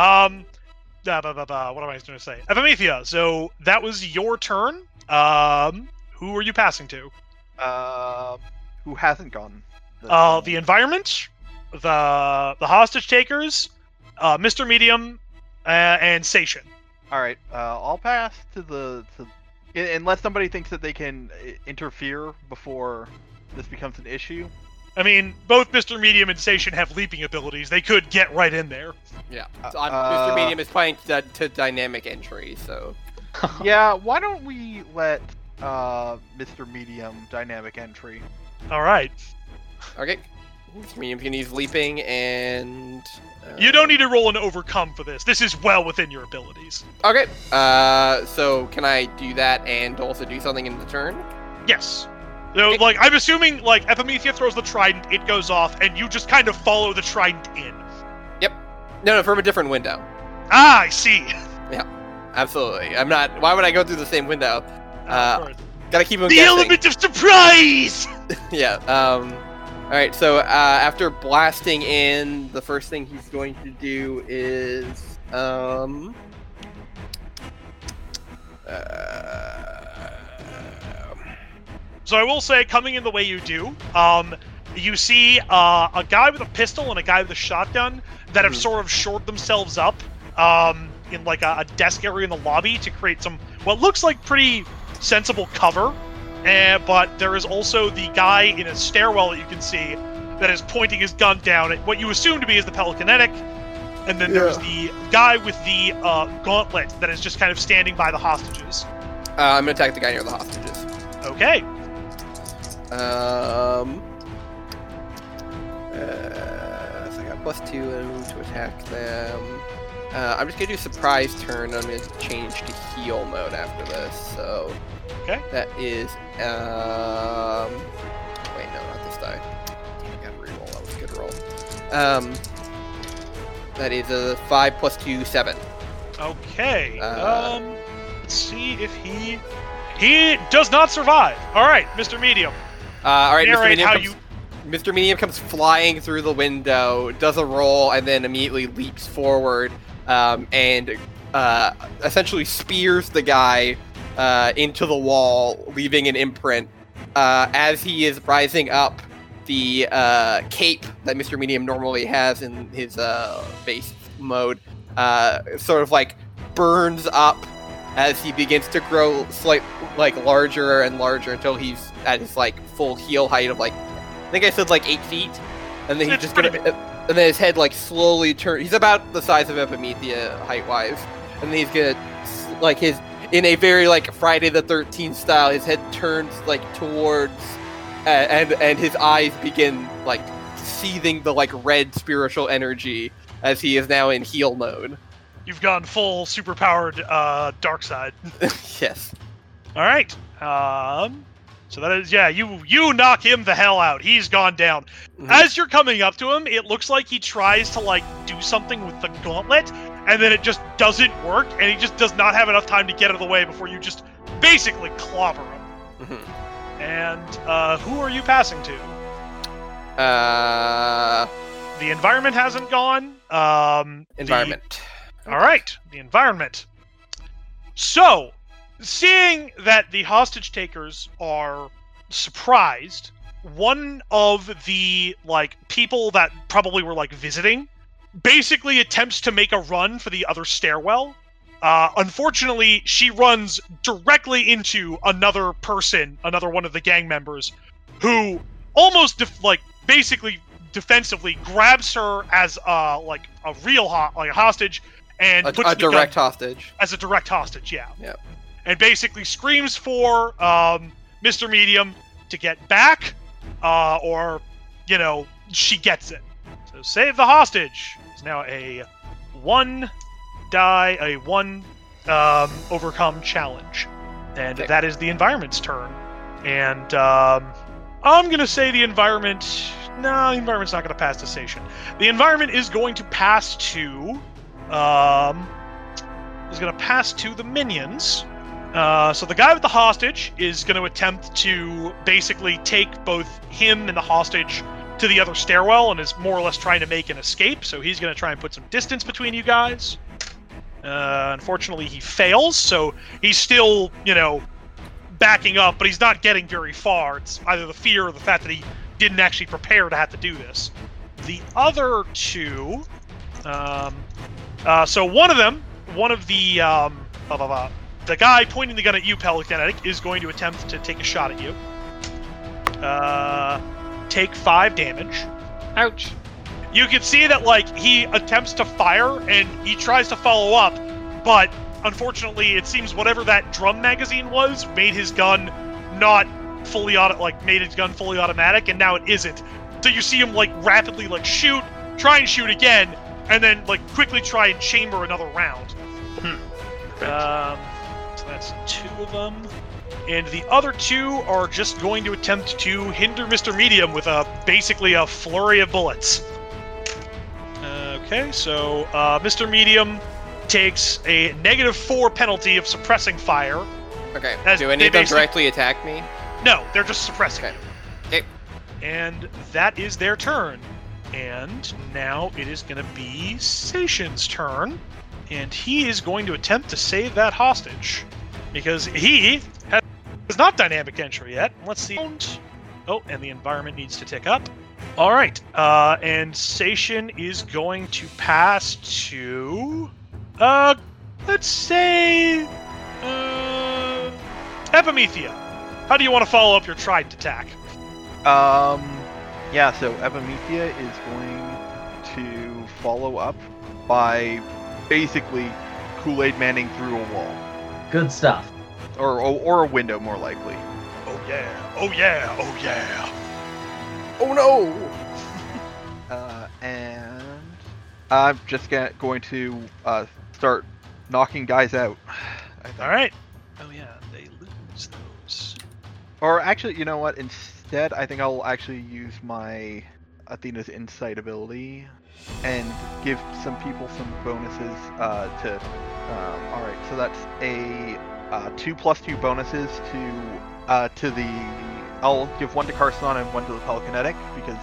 Um, ba, ba, ba, what am I going to say? Epimethea. So that was your turn. Um, who are you passing to? Um, who hasn't gone? Uh, the environment, the the hostage takers, uh, Mr. Medium, uh, and Sation. All right. Uh, I'll pass to the to, unless somebody thinks that they can uh, interfere before this becomes an issue. I mean, both Mr. Medium and Station have leaping abilities. They could get right in there. Yeah. Uh, So I'm, uh, Mr. Medium is playing to, to dynamic entry, so yeah. Why don't we let uh Mr. Medium dynamic entry? All right. okay. Mr. Medium's gonna use leaping and. Uh, You don't need to roll an overcome for this. This is well within your abilities. Okay. Uh, so can I do that and also do something in the turn? Yes. So, like, I'm assuming, like, Epimethea throws the trident, it goes off, and you just kind of follow the trident in. Yep. No, no, from a different window. Ah, I see. Yeah, absolutely. I'm not. Why would I go through the same window? Uh, Of course. Gotta keep him the guessing. element of surprise! yeah. Um. All right. So uh, after blasting in, the first thing he's going to do is um. Uh, So I will say, coming in the way you do, um, you see uh, a guy with a pistol and a guy with a shotgun that have Mhm. sort of shored themselves up um, in like a, a desk area in the lobby to create some what looks like pretty sensible cover. Uh, but there is also the guy in a stairwell that you can see that is pointing his gun down at what you assume to be is the Pelicanetic. And then there's the guy with the uh, gauntlet that is just kind of standing by the hostages. uh, I'm gonna attack the guy near the hostages. Okay. Um. Uh, so I got plus two and to attack them. Uh, I'm just gonna do surprise turn. I'm gonna change to heel mode after this. So. Okay. That is um. Wait, no, not this die. I got reroll. That was a good roll. Um. That is a five plus two, seven. Okay. Uh, um, let's see if he he does not survive. All right, Mr. Medium. Uh, all right, Mr. Medium comes, you. Mr. Medium comes flying through the window, does a roll, and then immediately leaps forward um, and uh, essentially spears the guy uh, into the wall, leaving an imprint. Uh, as he is rising up, the uh, cape that Mr. Medium normally has in his uh, base mode uh, sort of like burns up as he begins to grow slight like larger and larger until he's at his like full heel height of like I think I said like eight feet, and then he's just gonna and then his head like slowly turn. He's about the size of Epimethea height wise, and then he's gonna like his in a very like Friday the Thirteenth style. His head turns like towards uh, and and his eyes begin like seething the like red spiritual energy as he is now in heel mode. You've gone full superpowered uh, dark side. yes. All right. Um. So that is yeah. You you knock him the hell out. He's gone down. Mhm. As you're coming up to him, it looks like he tries to like do something with the gauntlet, and then it just doesn't work, and he just does not have enough time to get out of the way before you just basically clobber him. Mhm. And uh, who are you passing to? Uh, The environment hasn't gone. Um, the- environment. All right, the environment. So, seeing that the hostage takers are surprised, one of the like people that probably were like visiting basically attempts to make a run for the other stairwell. Uh, unfortunately, she runs directly into another person, another one of the gang members, who almost def- like basically defensively grabs her as uh like a real ho- like a hostage and A, puts a direct hostage. as a direct hostage, yeah. Yep. And basically screams for um, Mr. Medium to get back, uh, or you know she gets it. So save the hostage is now a one die, a one um, overcome challenge, and Okay. that is the environment's turn. And um, I'm gonna say the environment. No, the environment's not gonna pass the station. The environment is going to pass to. Um, is going to pass to the minions. Uh, so the guy with the hostage is going to attempt to basically take both him and the hostage to the other stairwell and is more or less trying to make an escape. So he's going to try and put some distance between you guys. Uh, unfortunately, he fails. So he's still, you know, backing up, but he's not getting very far. It's either the fear or the fact that he didn't actually prepare to have to do this. The other two, um, uh, so one of them, one of the um, blah, blah, blah, the guy pointing the gun at you, Pelicanetic, is going to attempt to take a shot at you. Uh, take five damage. Ouch. You can see that like he attempts to fire and he tries to follow up, but unfortunately, it seems whatever that drum magazine was made his gun not fully auto like made his gun fully automatic, and now it isn't. So you see him like rapidly like shoot, try and shoot again, and then like quickly try and chamber another round. Um, so that's two of them. And the other two are just going to attempt to hinder Mr. Medium with a basically a flurry of bullets. Okay, so uh, Mr. Medium takes a negative four penalty of suppressing fire. Okay. As Do any they of them directly attack me? No, they're just suppressing Okay. Okay. And that is their turn. And now it is going to be Sation's turn. And he is going to attempt to save that hostage. Because he has not dynamic entry yet. Let's see. Oh, and the environment needs to tick up. All right. Uh, and Sation is going to pass to. Uh, let's say. Uh, Epimethea. How do you want to follow up your trident attack? Um, yeah. So Epimethea is going to follow up by basically Kool-Aid Manning through a wall, Good stuff. or or, or a window, more likely. Oh yeah! Oh yeah! Oh yeah! Oh no! Uh, and I'm just gonna, going to uh, start knocking guys out. All right. Oh yeah, they lose those. Or actually, you know what? Instead, I think I'll actually use my Athena's Insight ability and give some people some bonuses uh, to. Um, all right, so that's a uh, two plus two bonuses to uh, to the. I'll give one to Carson and one to the Telekinetic because,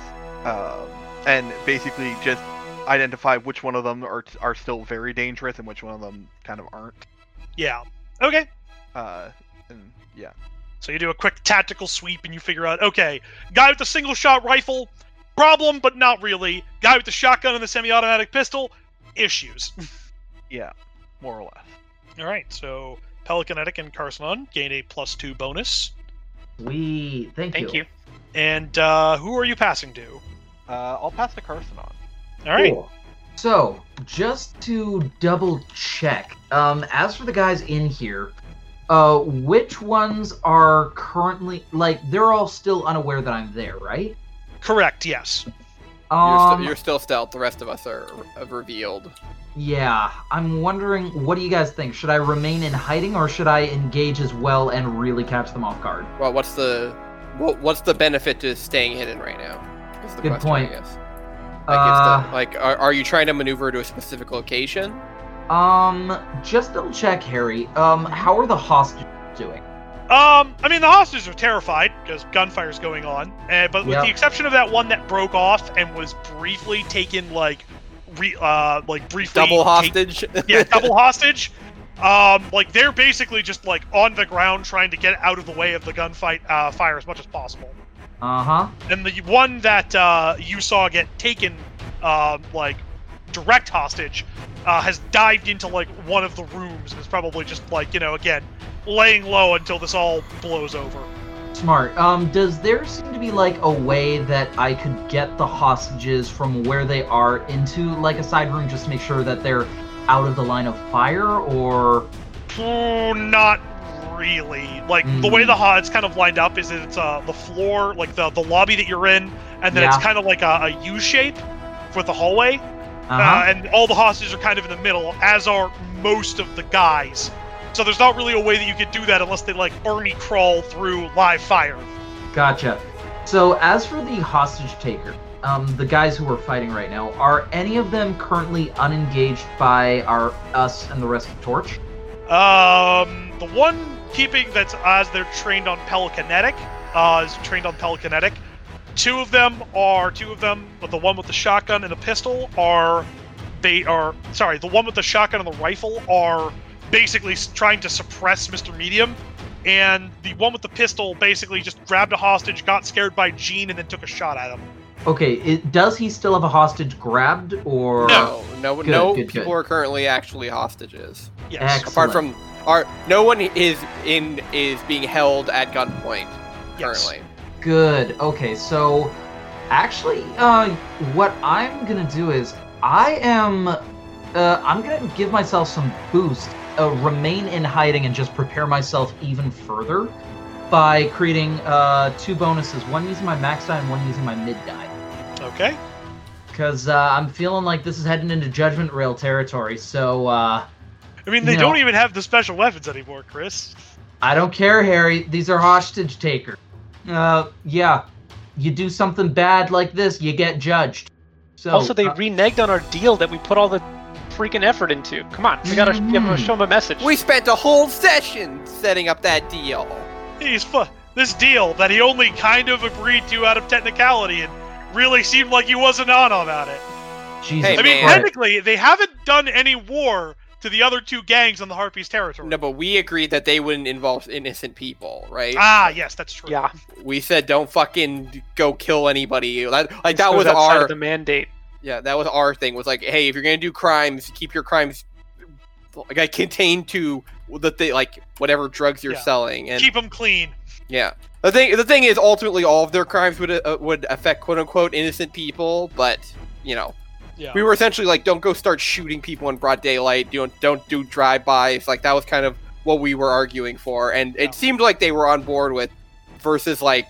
um, and basically just identify which one of them are are still very dangerous and which one of them kind of aren't. Yeah. Okay. Uh, and yeah. So you do a quick tactical sweep and you figure out, okay, guy with the single shot rifle, problem, but not really. Guy with the shotgun and the semi-automatic pistol, issues. Yeah, more or less. All right. So Pelicanetic and Carsonon gain a plus two bonus. We thank, you. Thank you. And uh, who are you passing to? Uh, I'll pass to Carson on. All right. Cool. So, just to double check, um, as for the guys in here, uh, which ones are currently like they're all still unaware that I'm there, right? Correct. Yes. You're, Um, st- you're still stealth. The rest of us are uh, revealed. yeah, I'm wondering, what do you guys think? Should I remain in hiding or should I engage as well and really catch them off guard? Well, what's the what, what's the benefit to staying hidden right now? Is the Good question, point. I guess. Like, Uh, the, like are, are you trying to maneuver to a specific location? Um, just double check, Harry. Um, how are the hostages doing? Um, I mean, the hostages are terrified because gunfire's going on, uh, but with Yep. the exception of that one that broke off and was briefly taken, like, re- uh, like briefly Double take- hostage. yeah, double hostage. Um, like they're basically just like on the ground trying to get out of the way of the gunfight uh, fire as much as possible. Uh huh. And the one that uh, you saw get taken, uh, like direct hostage, uh, has dived into like one of the rooms and is probably just like you know again laying low until this all blows over. Smart. Um, does there seem to be like a way that I could get the hostages from where they are into like a side room just to make sure that they're out of the line of fire or not really. Like the way Mm. the ho- it's kind of lined up is it's uh the floor, like the the lobby that you're in, and then it's kind of like a, a U shape with the hallway, uh-huh. uh, and all the hostages are kind of in the middle, as are most of the guys. So there's not really a way that you could do that unless they like army crawl through live fire. Gotcha. So as for the hostage taker, um, the guys who are fighting right now, are any of them currently unengaged by our us and the rest of Torch? Um, the one keeping that's as they're trained on Pelicanetic, uh, is trained on Pelicanetic. Two of them are two of them, but the one with the shotgun and the pistol are, they are sorry, the one with the shotgun and the rifle are basically trying to suppress Mr. Medium, and the one with the pistol basically just grabbed a hostage, got scared by Gene, and then took a shot at him. Okay, it, does he still have a hostage grabbed or? No, no, Good, no good, people good. are currently actually hostages. Yes. Excellent. Apart from our, no one is in is being held at gunpoint currently. Yes. Good. Okay, so actually, uh, what I'm gonna do is I am, uh, I'm gonna give myself some boost, uh, remain in hiding, and just prepare myself even further by creating uh, two bonuses: one using my max die and one using my mid die. Okay. Because uh, I'm feeling like this is heading into Judgment Rail territory. So uh, I mean, they don't even have the special weapons anymore, Chris. I don't care, Harry. These are hostage takers. Uh, yeah. You do something bad like this, you get judged. So also, they uh, reneged on our deal that we put all the freaking effort into. Come on, we gotta give them a, show them a message. We spent a whole session setting up that deal. He's fu- this deal that he only kind of agreed to out of technicality and really seemed like he wasn't on about it. Jesus Hey, I mean, technically, they haven't done any war to the other two gangs on the Harpies territory. No, but we agreed that they wouldn't involve innocent people, right? Ah, yes, that's true. yeah, We said don't fucking go kill anybody. That, like this that was our of the mandate. yeah, that was our thing. Was like, hey, if you're gonna do crimes, keep your crimes like contained to the thing, like whatever drugs you're Yeah. selling, and Keep them clean. yeah. The thing, the thing is, ultimately, all of their crimes would uh, would affect quote unquote innocent people, but you know, Yeah. we were essentially like, don't go start shooting people in broad daylight. Don't don't do drive-bys. Like that was kind of what we were arguing for, and Yeah. it seemed like they were on board with. Versus like,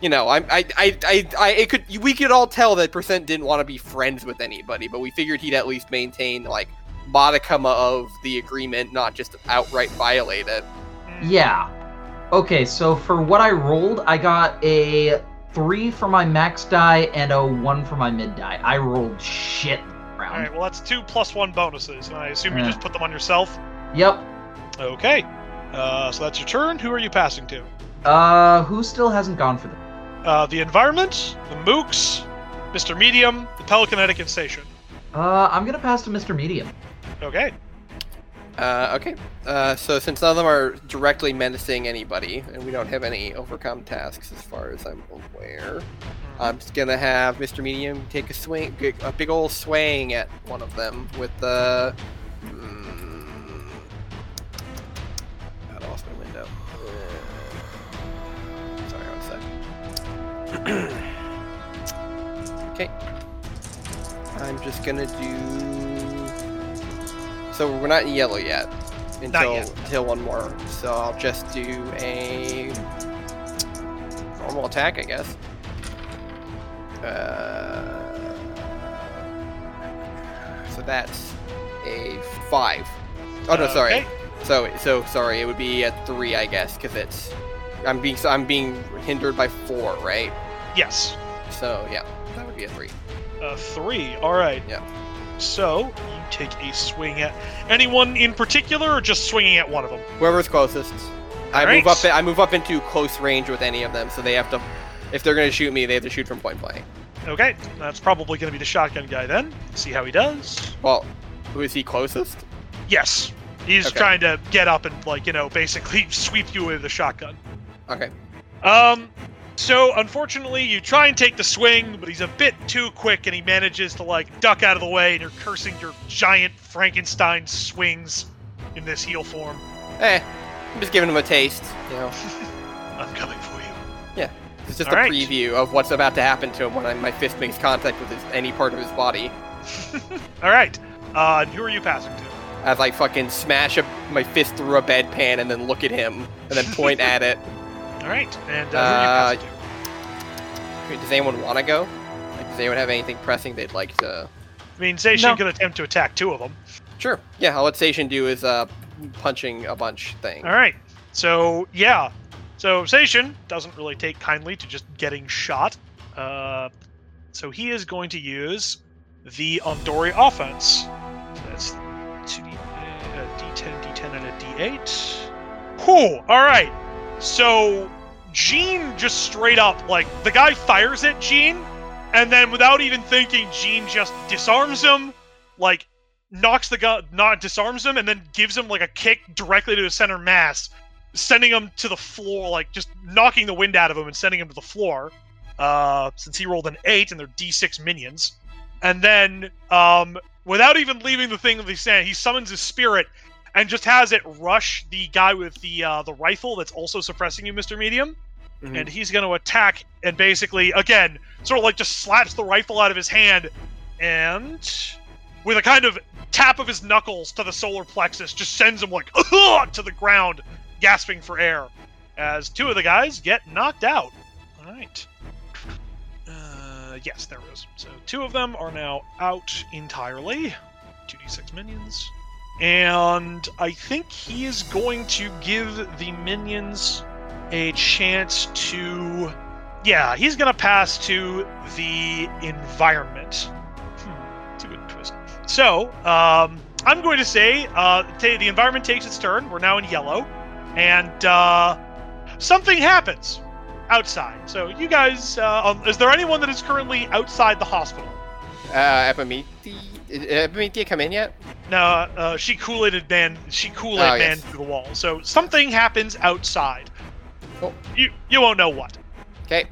you know, I I I I, I it could we could all tell that Percent didn't want to be friends with anybody, but we figured he'd at least maintain like modicum of the agreement, not just outright violate it. Mm, Yeah. Okay, so for what I rolled, I got a three for my max die and a one for my mid die. I rolled shit All round. right. Well, that's two plus one bonuses, and I assume you just put them on yourself. Yep. Okay. Uh, so that's your turn. Who are you passing to? Uh, who still hasn't gone for them? Uh, the environment, the mooks, Mr. Medium, the Pelicanetic and Station. Uh, I'm gonna pass to Mr. Medium. Okay. Uh, okay. Uh, so since none of them are directly menacing anybody, and we don't have any overcome tasks as far as I'm aware, I'm just gonna have Mr. Medium take a swing, a big old swing at one of them with the. Mm, I lost my window. Uh, sorry, one sec. okay. I'm just gonna do. So we're not in yellow yet. Until yet. until one more. So I'll just do a normal attack, I guess. Uh, so that's a five. Oh no, sorry. So so sorry, it would be a three, I guess, because it's I'm being so I'm being hindered by four, right? Yes. So yeah, that would be a three. A three. All right. Yeah. So you take a swing at anyone in particular, or just swinging at one of them? Whoever's closest. I move up. I move up into close range with any of them, so they have to. If they're gonna shoot me, they have to shoot from point blank. Okay. That's probably going to be the shotgun guy then. See how he does. Well, who is he closest? Yes. He's Okay. trying to get up and like you know basically sweep you with a shotgun. Okay. Um, so unfortunately, you try and take the swing, but he's a bit too quick, and he manages to like duck out of the way, and you're cursing your giant Frankenstein swings in this heel form. Eh, I'm just giving him a taste. You know, I'm coming for you. Yeah, it's just All a right. preview of what's about to happen to him when I, my fist makes contact with his, any part of his body. All right. Uh, who are you passing to? As I fucking smash a, my fist through a bedpan and then look at him and then point at it. All right. And uh, Uh, who are you Does anyone want to go? Like, does anyone have anything pressing they'd like to? to? I mean, Zacian No. can attempt to attack two of them. Sure. Yeah, all what Station do is uh, punching a bunch thing. All right. So yeah. So Zacian doesn't really take kindly to just getting shot. Uh, so he is going to use the Ondori offense. So that's two D, uh, D10, D10, and a D8. Whew. All right. So Gene just straight up like the guy fires at Gene, and then without even thinking, Gene just disarms him, like knocks the gun, not disarms him, and then gives him like a kick directly to the center mass, sending him to the floor, like just knocking the wind out of him and sending him to the floor. Uh, since he rolled an eight and they're D6 minions, and then um, without even leaving the thing that he's saying, he summons his spirit and just has it rush the guy with the uh, the rifle that's also suppressing you, Mister Medium, Mhm. and he's going to attack and basically again sort of like just slaps the rifle out of his hand and with a kind of tap of his knuckles to the solar plexus just sends him like to the ground gasping for air as two of the guys get knocked out. All right uh, yes there so two of them are now out entirely. 2d6 minions. And i think he is going to give the minions a chance to yeah he's going to pass to the environment. Hmm, it's a good twist. So um, i'm going to say uh, ta the environment takes its turn. We're now in yellow. And uh, something happens outside. So you guys uh, um, is there anyone that is currently outside the hospital? Uh, Epimeti, did Epimeti come in yet? no uh, she kool-aided man she kool-aid Oh, man yes. through the wall. So something happens outside Cool. you you won't know what Okay.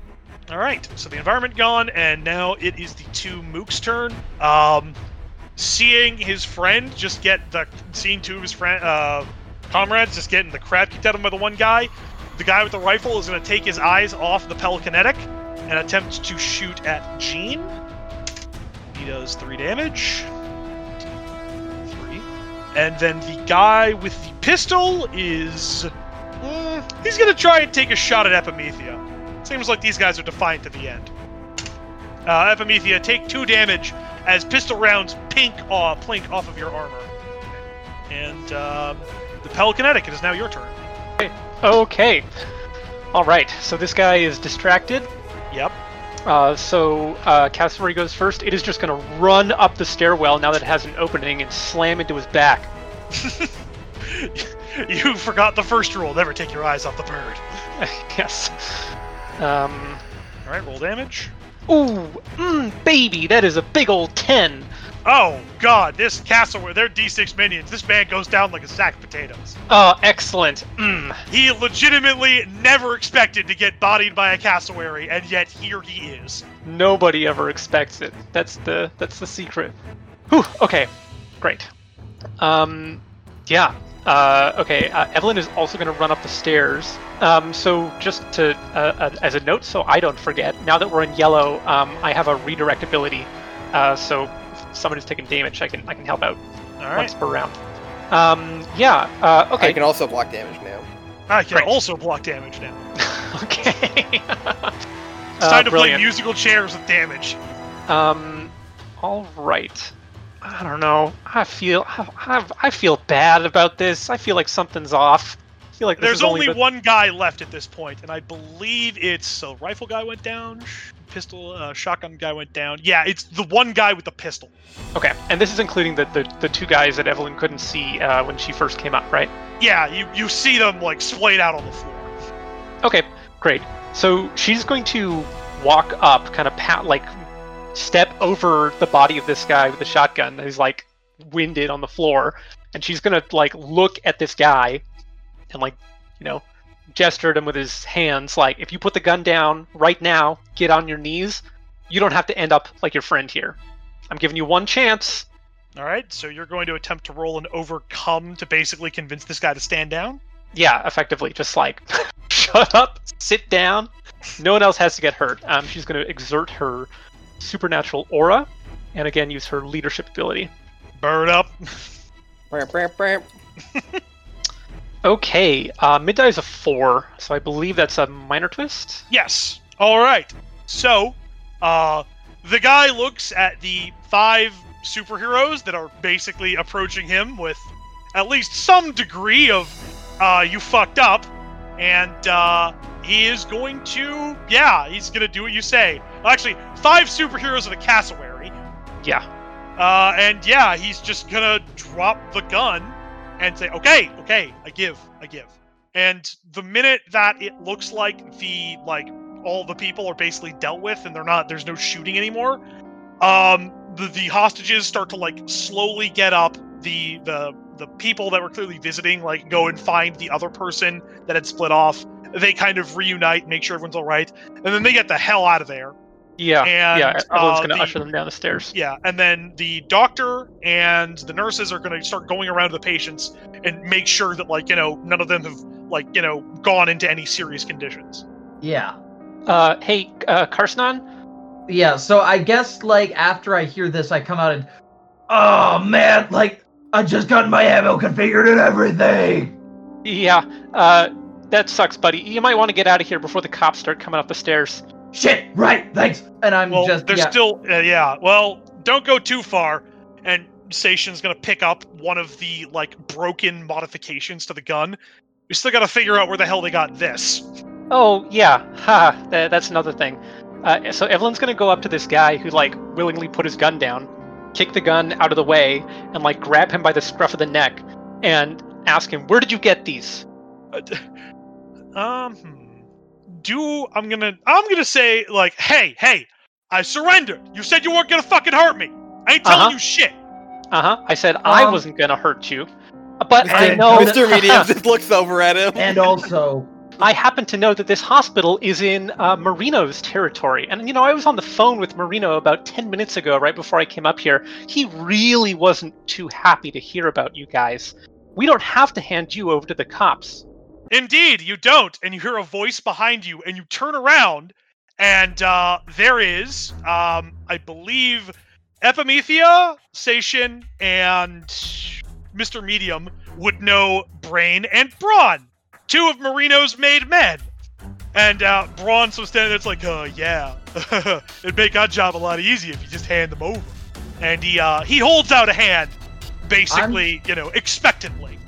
All right, so the environment gone, and now it is the two mooks' turn. Um, seeing his friend just get the seeing two of his friend uh, comrades just getting the crap kicked out of him by the one guy, the guy with the rifle is going to take his eyes off the pelicanetic and attempt to shoot at Gene. He does three damage. Three, and then the guy with the pistol is. Mm, he's going to try and take a shot at Epimethea. Seems like these guys are defiant to the end. Uh, Epimethea, take two damage as pistol rounds pink uh, plink off of your armor. And um, the Pelicanetic, it is now your turn. Okay. All right. So this guy is distracted. Yep. Uh, so uh, Cassowary goes first. It is just going to run up the stairwell now that it has an opening and slam into his back. you forgot the first rule never take your eyes off the bird. yes. Um. All right, roll damage. Ooh, mm, baby, that is a big old ten. Oh, God, this castle, where they're D6 minions. This man goes down like a sack of potatoes. Oh, excellent. Mm. He legitimately never expected to get bodied by a cassowary, and yet here he is. Nobody ever expects it. That's the that's the secret. Whew. Okay. Great. Um. Yeah. Uh, okay. Uh, Evelyn is also going to run up the stairs. Um. So just to uh, uh, as a note, so I don't forget. Now that we're in yellow, um, I have a redirect ability. Uh. So if someone is taking damage, I can I can help out All right. once per round. Um. Yeah. Uh. I Okay. can also block damage now. I can Great. also block damage now. okay. It's Uh, time to brilliant. play musical chairs with damage. Um, all right. I don't know. I feel I, I feel bad about this. I feel like something's off. I feel like There's only one guy left at this point, and I believe it's so rifle guy went down, pistol uh, shotgun guy went down. Yeah, it's the one guy with the pistol. Okay, and this is including the, the, the two guys that Evelyn couldn't see uh, when she first came up, right? Yeah, you you see them like splayed out on the floor. Okay, great. So she's going to walk up, kind of pat, like step over the body of this guy with a shotgun who's like winded on the floor, and she's gonna like look at this guy and like you know gesture at him with his hands, like if you put the gun down right now, get on your knees. You don't have to end up like your friend here. I'm giving you one chance. All right, so you're going to attempt to roll an overcome to basically convince this guy to stand down. Yeah, effectively, just like shut up, sit down. No one else has to get hurt. Um, she's going to exert her supernatural aura, and again use her leadership ability. Burn up. Okay, uh, mid die is a four, so I believe that's a minor twist. Yes. All right. So, uh, the guy looks at the five superheroes that are basically approaching him with at least some degree of uh, "you fucked up," and uh, he is going to, yeah, he's gonna do what you say. Actually, five superheroes of the cassowary, Yeah. uh, and yeah, he's just gonna drop the gun and say, "Okay, okay, I give, I give." and the minute that it looks like the like all the people are basically dealt with and they're not there's no shooting anymore, um, the the hostages start to like slowly get up. The the the people that were clearly visiting like go and find the other person that had split off. They kind of reunite, make sure everyone's all right, and then they get the hell out of there. Yeah, And, yeah. Everyone's uh, gonna the- usher them down the stairs. Yeah, and then the doctor and the nurses are going to start going around to the patients and make sure that, like, you know, none of them have, like, you know, gone into any serious conditions. Yeah. Uh, hey, uh, Carsonon. Yeah, so I guess like after I hear this, I come out and, oh man, like I just got my ammo configured and everything. Yeah, uh, that sucks, buddy. You might want to get out of here before the cops start coming up the stairs. Shit, right? Thanks. And I'm just. well, just there's yeah, still, uh, yeah, well, don't go too far. And Station's going to pick up one of the, like, broken modifications to the gun. We still got to figure out where the hell they got this. Oh yeah, ha. That, that's another thing. Uh, so Evelyn's gonna go up to this guy who like willingly put his gun down, kick the gun out of the way, and like grab him by the scruff of the neck, and ask him, "Where did you get these?" Uh, um, hmm. Do I'm gonna I'm gonna say like, hey, hey, I surrendered. You said you weren't gonna fucking hurt me. I ain't telling Uh-huh. you shit. Uh huh. I said I Um, wasn't gonna hurt you, but I know Mr. Medium just looks over at him. and also I happen to know that this hospital is in uh, Marino's territory. And, you know, I was on the phone with Marino about 10 minutes ago, right before I came up here. He really wasn't too happy to hear about you guys. We don't have to hand you over to the cops. Indeed, you don't. And you hear a voice behind you, and you turn around, and uh, there is, um, I believe, Epimethea, Sation, and Mr. Medium would know Brain and Braun, two of Marino's made men. And uh, Braun's so standing there, it's like, uh, yeah, it'd make our job a lot easier if you just hand them over. And he uh, he holds out a hand, basically, you know, expectantly.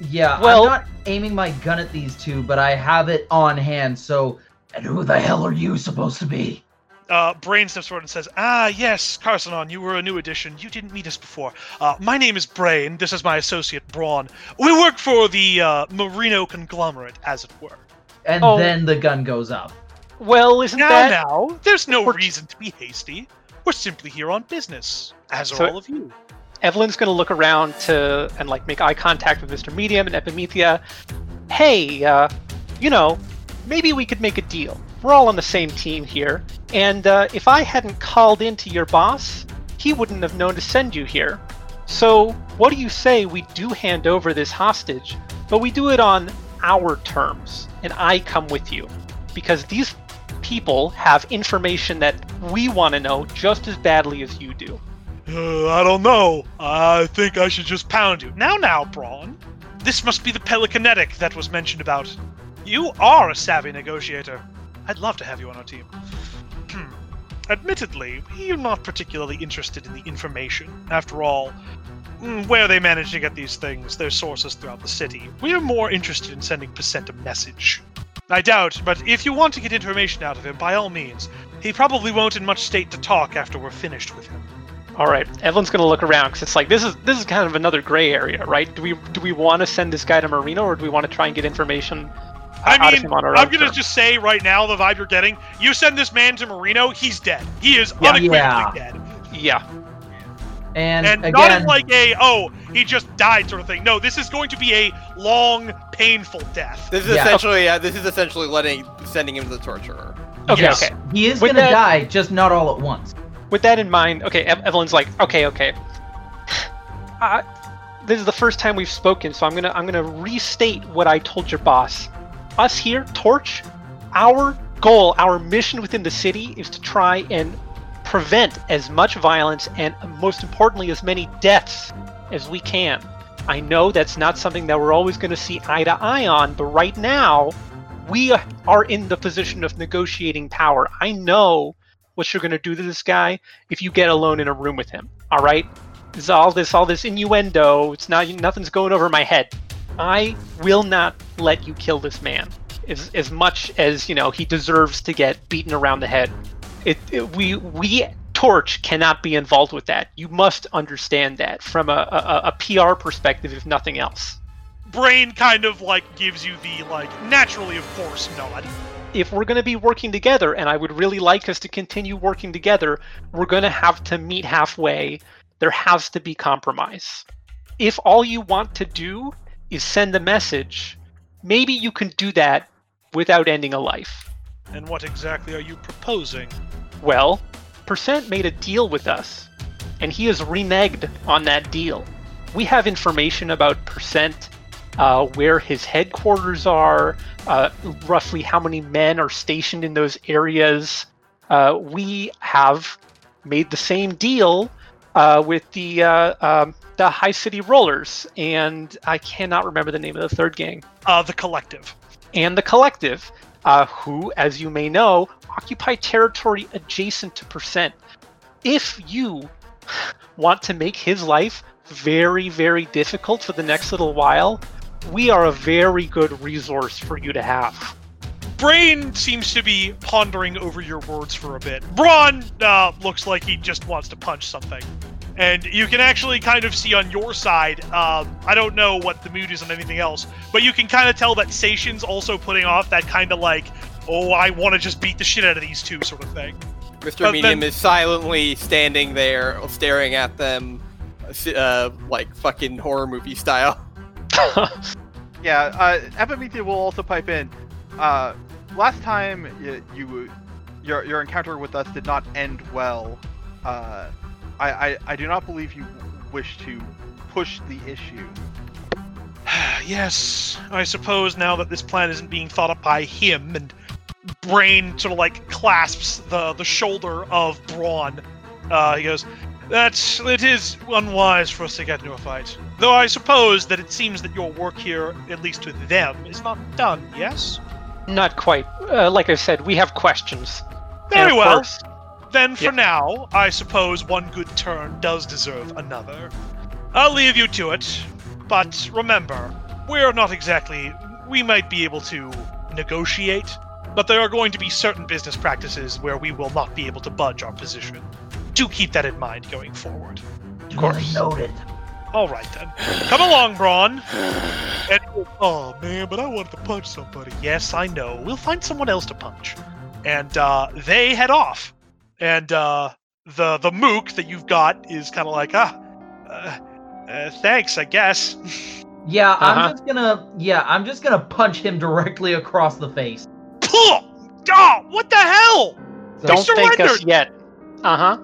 Yeah, Well- I'm not aiming my gun at these two, but I have it on hand. So, and who the hell are you supposed to be? uh, Brain steps forward and says, Ah, yes, Carsonon, you were a new addition. You didn't meet us before. Uh, my name is Brain. This is my associate, Braun. We work for the uh, Marino conglomerate, as it were. And Oh. then the gun goes up. Well, isn't Now, that. now, there's no We're- reason to be hasty. We're simply here on business, as are all of you. Evelyn's gonna look around to and like make eye contact with Mr. Medium and Epimethea. Hey, uh, you know, maybe we could make a deal. We're all on the same team here, and uh, if I hadn't called in to your boss, he wouldn't have known to send you here. So, what do you say we do hand over this hostage, but we do it on our terms, and I come with you? Because these people have information that we want to know just as badly as you do. Uh, I don't know. I think I should just pound you. Now, now, Braun. This must be the Pelicanetic that was mentioned about. You are a savvy negotiator. I'd love to have you on our team. Hmm. Admittedly, we're not particularly interested in the information. After all, mm, where they manage to get these things, their sources throughout the city. We are more interested in sending Percent a message. I doubt, but if you want to get information out of him, by all means. He probably won't in much state to talk after we're finished with him. All right, Evelyn's gonna look around because it's like this is this is kind of another gray area, right? Do we do we want to send this guy to Marino or do we want to try and get information I out of mean, him on our I'm own gonna terms? just say right now the vibe you're getting. You send this man to Marino, he's dead. He is Yeah. unequivocally Yeah. dead. yeah, And, And again, not in like a oh he just died sort of thing. No, this is going to be a long, painful death. This is Yeah. essentially uh, this is essentially letting sending him to the torturer. okay, Yes. okay. he is With gonna that- die, just not all at once. With that in mind, okay, Ev- Evelyn's like, okay, okay. This is the first time we've spoken, so I'm gonna I'm gonna restate what I told your boss. Us here, Torch, our goal, our mission within the city is to try and prevent as much violence and most importantly as many deaths as we can. I know that's not something that we're always going to see eye to eye on, but right now we are in the position of negotiating power. I know what you're going to do to this guy if you get alone in a room with him. All right? This all this all this innuendo. It's not nothing's going over my head. I will not let you kill this man as as much as you know he deserves to get beaten around the head. It, it we we torch cannot be involved with that. You must understand that from a, a, a PR perspective, if nothing else. Brain kind of like gives you the like naturally of course nod. If we're going to be working together, and I would really like us to continue working together, we're going to have to meet halfway. There has to be compromise. If all you want to do is send a message, maybe you can do that without ending a life. And what exactly are you proposing? Well, Percent made a deal with us, and he has reneged on that deal. We have information about Percent, uh, where his headquarters are, uh, roughly how many men are stationed in those areas. Uh, we have made the same deal uh, with the uh, um, the High City Rollers, and I cannot remember the name of the third gang Uh, the collective. and the collective, uh, who, as you may know, occupy territory adjacent to Percent. If you want to make his life very, very difficult for the next little while, we are a very good resource for you to have. Brain seems to be pondering over your words for a bit. Braun uh, looks like he just wants to punch something. And you can actually kind of see on your side, um, I don't know what the mood is on anything else, but you can kind of tell that Sation's also putting off that kind of like, oh, I want to just beat the shit out of these two sort of thing. Mr. But Medium then- is silently standing there, staring at them, uh, like fucking horror movie style. Yeah, uh, will also pipe in. Uh, last time y- you, your your encounter with us did not end well. Uh, I, I I do not believe you wish to push the issue. yes, I suppose now that this plan isn't being thought up by him, and Brain sort of like clasps the the shoulder of Braun Uh, he goes, "That's it is unwise for us to get into a fight. Though I suppose that it seems that your work here, at least with them, is not done. Yes. Not quite. Uh, like I said, we have questions. Very well. course- Then for Yep. now, I suppose one good turn does deserve another. I'll leave you to it, but remember, we're not exactly. We might be able to negotiate, but there are going to be certain business practices where we will not be able to budge our position. Do keep that in mind going forward. Of course. Noted. All right then. Come along, Braun. And oh man, but I wanted to punch somebody. Yes, I know. We'll find someone else to punch. And uh, they head off. And uh, the the mook that you've got is kind of like ah, uh, uh, thanks, I guess. Yeah, Uh-huh. I'm just gonna. Yeah, I'm just gonna punch him directly across the face. Puh! Ah, what the hell? Don't thank us yet. Uh huh.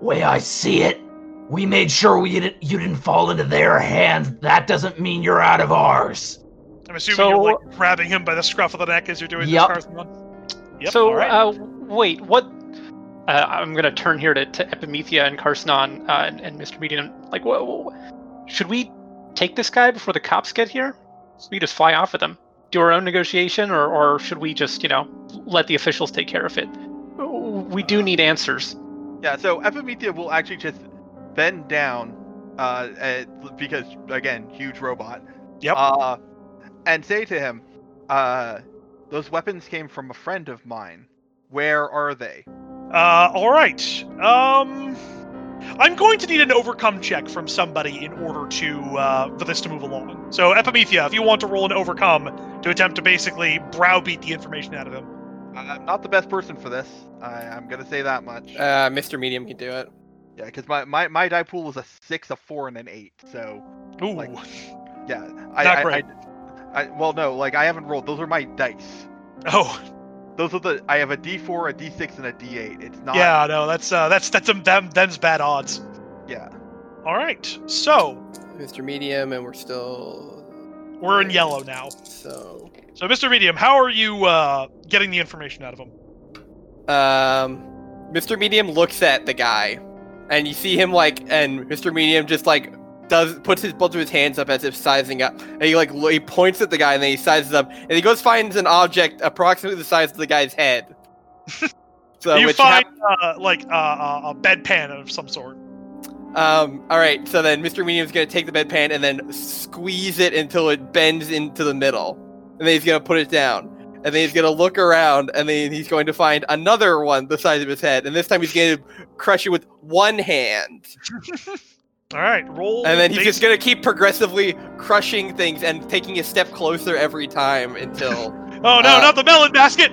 Way I see it, we made sure we didn't you didn't fall into their hands. That doesn't mean you're out of ours. I'm assuming So- you're like grabbing him by the scruff of the neck as you're doing Yep. this. Carson. Yep. so, all right. uh, wait, what? Uh, I'm gonna turn here to, to Epimethea and Carsonon uh, and, and Mr. Medium. Like, wha- wha- should we take this guy before the cops get here? We just fly off with him, do our own negotiation, or, or should we just, you know, let the officials take care of it? We do need answers. Yeah, so Epimethea will actually just bend down, uh, at, because again, huge robot. Yep. Uh, and say to him, uh, those weapons came from a friend of mine. Where are they? Uh, all right. Um, I'm going to need an overcome check from somebody in order to uh, for this to move along. So, Epimethea, if you want to roll an overcome to attempt to basically browbeat the information out of him. I'm not the best person for this. I, I'm gonna say that much. Uh, Mr. Medium can do it. yeah, because my, my my die pool was a six, a four, and an eight. So Ooh, Like- yeah, I, Not I, great. I, I well no, like I haven't rolled. Those are my dice. oh, Those are the I have a D4, a D6, and a D8. It's not. yeah, no, that's uh, that's that's them, them them's bad odds. Yeah. All right, so Mr. Medium, and we're still. we're in yellow now. So. So, Mr. Medium, how are you uh, getting the information out of him? Um, Mr. Medium looks at the guy, and you see him like, and Mr. Medium just like does puts his both of his hands up as if sizing up, and he like he points at the guy and then he sizes up, and he goes finds an object approximately the size of the guy's head. so you which find hap- uh, like uh, uh, a bedpan of some sort. um, all right, so then Mr. Medium's gonna take the bedpan and then squeeze it until it bends into the middle, and then he's gonna put it down. And then he's gonna look around, and then he's going to find another one the size of his head, and this time he's going to crush it with one hand. All right, roll. And then he's just gonna keep progressively crushing things and taking a step closer every time until Oh no, uh, not the melon basket.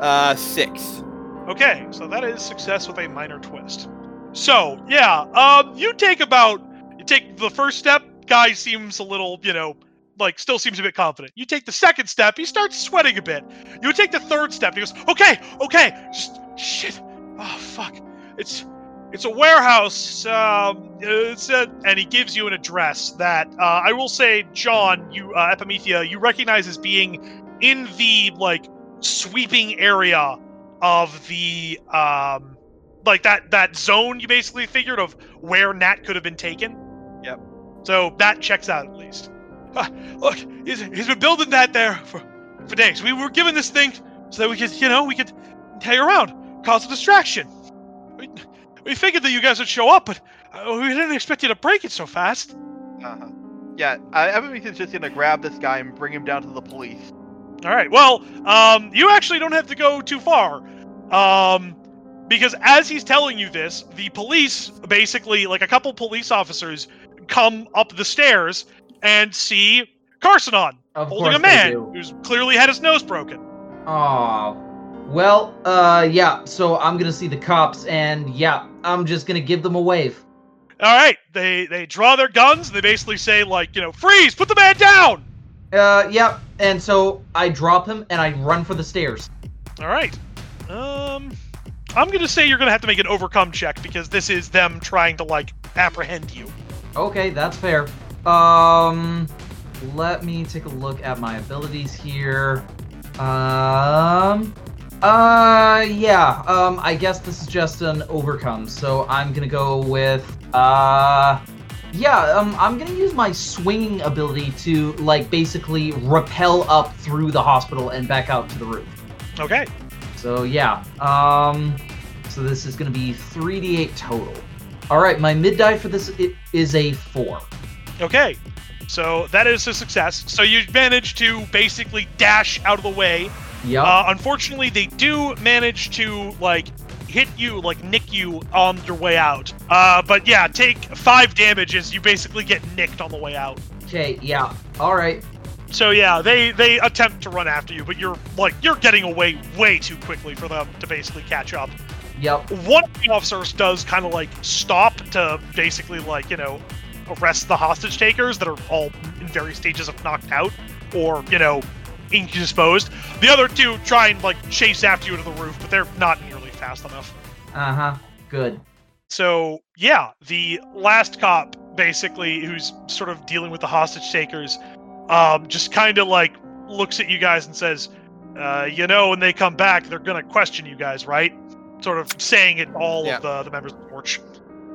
uh six. Okay, so that is success with a minor twist. So yeah, um, you take about you take the first step. Guy seems a little, you know, like still seems a bit confident. You take the second step, he starts sweating a bit. You take the third step, he goes, okay, okay, just shit. Oh fuck, it's it's a warehouse. Um, it's a, and he gives you an address that uh, I will say, John, you uh, Epimethea, you recognize as being in the like sweeping area of the um like that that zone you basically figured of where Nat could have been taken. Yep. So that checks out at least. Ah, look, he's, he's been building that there for for days. We were given this thing so that we could, you know, we could hang around, cause a distraction. We, we figured that you guys would show up, but uh, we didn't expect you to break it so fast. Uh-huh. Yeah, uh, is just gonna grab this guy and bring him down to the police. All right. Well, um, you actually don't have to go too far, um, because as he's telling you this, the police basically, like a couple police officers, come up the stairs and see Carsonon Of holding a man who's clearly had his nose broken. Aw. Well, uh, yeah, so I'm gonna see the cops, and yeah, I'm just gonna give them a wave. All right. They they draw their guns. They basically say like, you know, freeze, put the man down. Uh, yeah, and so I drop him and I run for the stairs. All right. Um, I'm gonna say you're gonna have to make an overcome check because this is them trying to like apprehend you. Okay, that's fair. Um, let me take a look at my abilities here. Um, uh, yeah. Um, I guess this is just an overcome, so I'm gonna go with uh. Yeah, um, I'm gonna use my swinging ability to, like, basically rappel up through the hospital and back out to the roof. Okay. So yeah, um, so this is gonna be 3d8 total. All right, my mid die for this is a four. Okay, so that is a success. So you manage to basically dash out of the way. Yeah. Uh, unfortunately, they do manage to like hit you, like nick you on your way out. Uh, but yeah, take five damages. you basically get nicked on the way out. Okay. Yeah. All right. So yeah, they they attempt to run after you, but you're like you're getting away way too quickly for them to basically catch up. Yep. One of the officers does kind of like stop to basically like you know arrest the hostage takers that are all in various stages of knocked out or you know indisposed. The other two try and like chase after you to the roof, but they're not nearly fast enough. Uh huh. Good. So yeah, the last cop basically who's sort of dealing with the hostage takers, um, just kind of like looks at you guys and says, uh, "You know, when they come back, they're gonna question you guys, right?" Sort of saying it all Yeah. of the the members of the porch.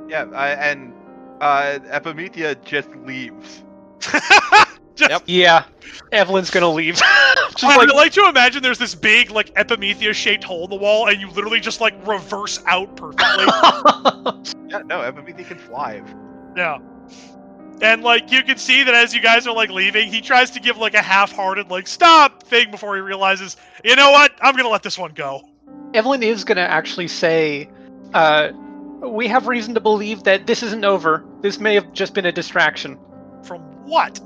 Yeah, I, and uh, Epimethea just leaves. Just- Yep. Yeah, Evelyn's gonna leave. Just I like would like to imagine there's this big like Epimethea shaped hole in the wall, and you literally just like reverse out perfectly. Yeah, no, Epimethea can fly. Yeah. And like you can see that as you guys are like leaving, he tries to give like a half-hearted like stop thing before he realizes, you know what? I'm gonna let this one go. Evelyn is gonna actually say, uh, "We have reason to believe that this isn't over. This may have just been a distraction. From what?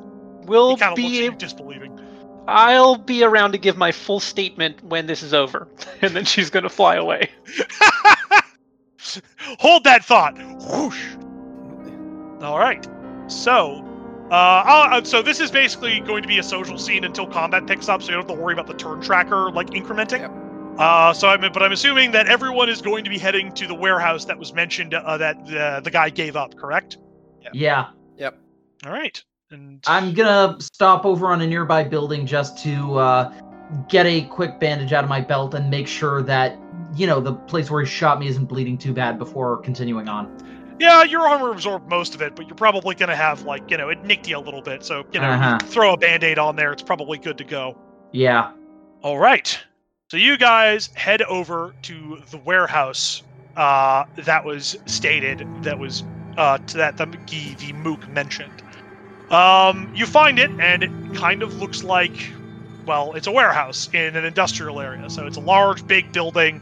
We'll he kind looks be. at you disbelieving. I'll be around to give my full statement when this is over." And then she's gonna fly away. Hold that thought. Whoosh. All right. So, uh, I'll, uh, so this is basically going to be a social scene until combat picks up, so you don't have to worry about the turn tracker like incrementing. Yep. Uh, so I'm, but I'm assuming that everyone is going to be heading to the warehouse that was mentioned uh, that the the guy gave up. Correct. Yeah. Yep. All right. And I'm gonna stop over on a nearby building just to uh, get a quick bandage out of my belt and make sure that you know the place where he shot me isn't bleeding too bad before continuing on. yeah, your armor absorbed most of it, but you're probably going to have like you know it nicked you a little bit, so you know Uh-huh. throw a band-aid on there. It's probably good to go. Yeah. All right. So you guys head over to the warehouse uh, that was stated that was uh, to that the the, the Mook mentioned. Um, you find it, and it kind of looks like, well, it's a warehouse in an industrial area. So it's a large, big building,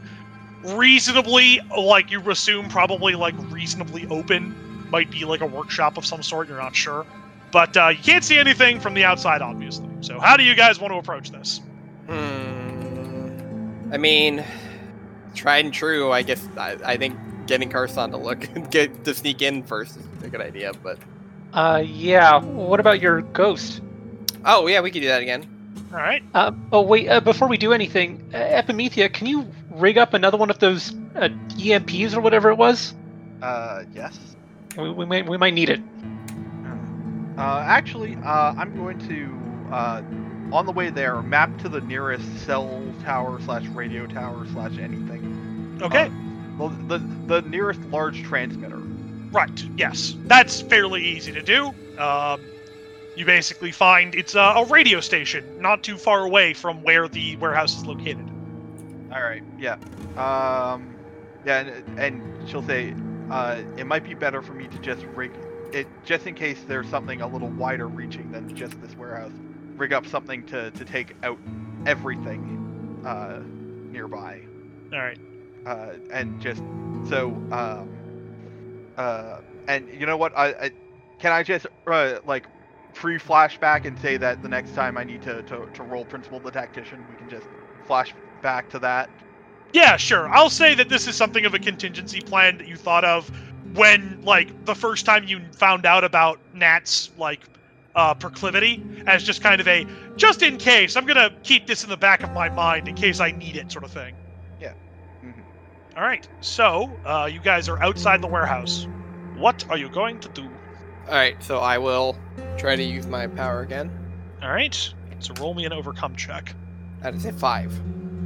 reasonably like you assume, probably like reasonably open might be like a workshop of some sort. You're not sure, but uh, you can't see anything from the outside, obviously. So, how do you guys want to approach this? Hmm. I mean, tried and true. I guess I, I think getting Carson to look, get to sneak in first is a good idea. But Uh, yeah. What about your ghost? oh yeah, we could do that again. All right. Uh, oh wait. Uh, before we do anything, uh, Epimethea, can you rig up another one of those uh, EMPs or whatever it was? Uh, yes. We, we might we might need it. Uh, actually, uh, I'm going to, uh, on the way there, map to the nearest cell tower slash radio tower slash anything. Okay. The, the, the nearest large transmitter. Right. Yes, that's fairly easy to do. Um, you basically find it's a, a radio station not too far away from where the warehouse is located. All right. Yeah. Um. Yeah, and, and she'll say, uh, it might be better for me to just rig it, just in case there's something a little wider reaching than just this warehouse. Rig up something to to take out everything, uh, nearby. All right. uh, and just so um, uh, and you know what I, I can I just uh, like free flashback and say that the next time I need to, to, to roll principle the tactician we can just flash back to that Yeah, sure. I'll say that this is something of a contingency plan that you thought of when, like, the first time you found out about Nat's like uh, proclivity as just kind of a just in case. I'm gonna keep this in the back of my mind in case I need it, sort of thing. Yeah. Mhm. All right. So uh, you guys are outside the warehouse. What are you going to do? All right, so I will try to use my power again. All right. So roll me an overcome check. That is a five.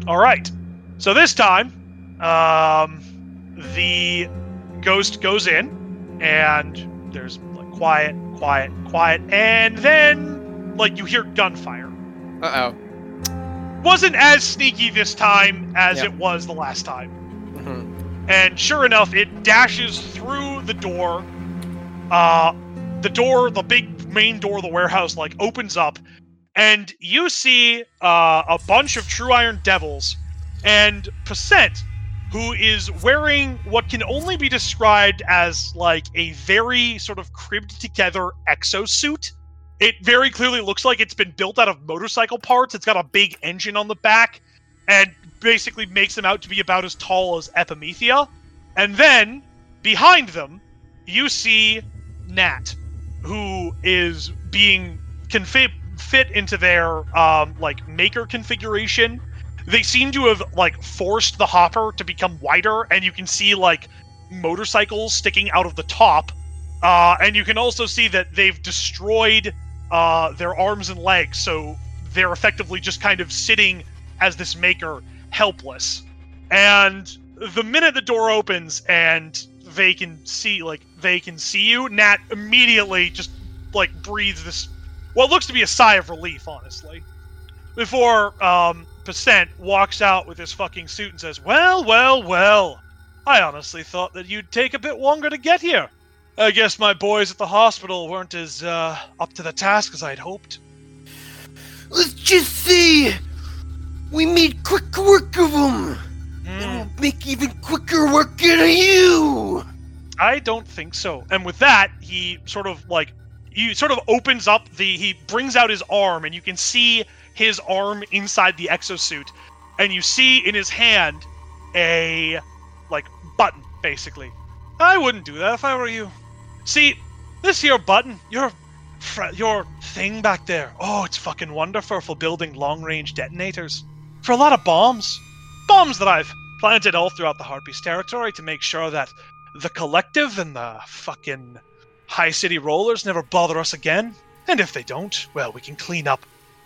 All right. So this time, um, the ghost goes in, and there's like quiet, quiet, quiet, and then like you hear gunfire. Uh oh. Wasn't as sneaky this time as Yeah. it was the last time. oh. hmm And sure enough, it dashes through the door. Uh, the door, the big main door of the warehouse, like opens up, and you see uh, a bunch of True Iron Devils and Percent, who is wearing what can only be described as like a very sort of cribbed together exosuit. It very clearly looks like it's been built out of motorcycle parts. It's got a big engine on the back, and basically makes them out to be about as tall as Epimethea. And then behind them, you see Nat, who is being confi- fit into their um, like maker configuration. They seem to have like forced the hopper to become wider, and you can see like motorcycles sticking out of the top. Uh, and you can also see that they've destroyed uh, their arms and legs, so they're effectively just kind of sitting as this maker helpless. And the minute the door opens and they can see like they can see you, Nat immediately just like breathes this what looks to be a sigh of relief, honestly. Before um Percent walks out with his fucking suit and says, Well, well, well. I honestly thought that you'd take a bit longer to get here. I guess my boys at the hospital weren't as uh, up to the task as I'd hoped. Let's just see. we made quick work of them. Hmm. And we'll make even quicker work out of you. I don't think so. And with that, he sort of like he sort of opens up the he brings out his arm and you can see his arm inside the exosuit and you see in his hand a like button basically. I wouldn't do that if I were you. See, this here button, your fr- your thing back there. Oh, it's fucking wonderful for building long-range detonators. For a lot of bombs. Bombs that I've planted all throughout the Harpies territory to make sure that the collective and the fucking high city rollers never bother us again. And if they don't, well, we can clean up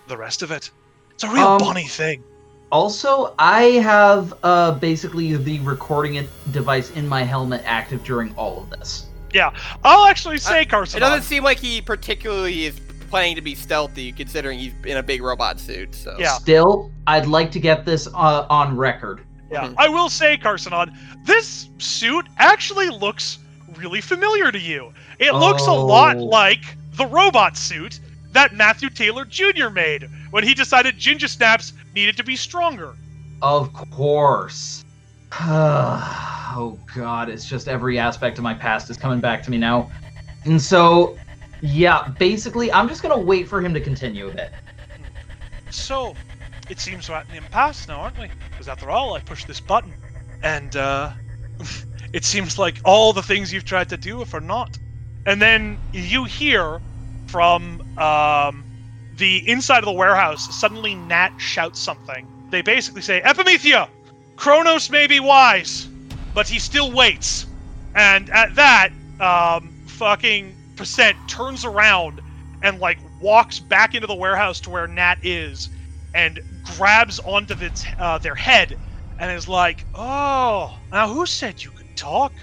the rest of it. It's a real Um, bonny thing. Also, I have uh, basically the recording device in my helmet active during all of this. Yeah, I'll actually say, Carson. It doesn't seem like he particularly is planning to be stealthy, considering he's in a big robot suit. So Yeah. Still, I'd like to get this uh, on record. Yeah, Mhm. I will say, Carson, on this suit actually looks really familiar to you. It looks a lot Oh. like the robot suit that Matthew Taylor Jr. made when he decided Ginger Snaps needed to be stronger. Of course. oh god, it's just every aspect of my past is coming back to me now. And so, yeah, basically, I'm just gonna wait for him to continue a bit. So, it seems we're at an impasse now, aren't we? Because after all, I pushed this button, and uh, it seems like all the things you've tried to do are for naught. And then you hear from um, the inside of the warehouse. Suddenly, Nat shouts something. They basically say, "Epimethea, Kronos may be wise, but he still waits." And at that, um, fucking percent turns around and like walks back into the warehouse to where Nat is, and grabs onto its, uh, their head, and is like, "Oh, now who said you could talk?"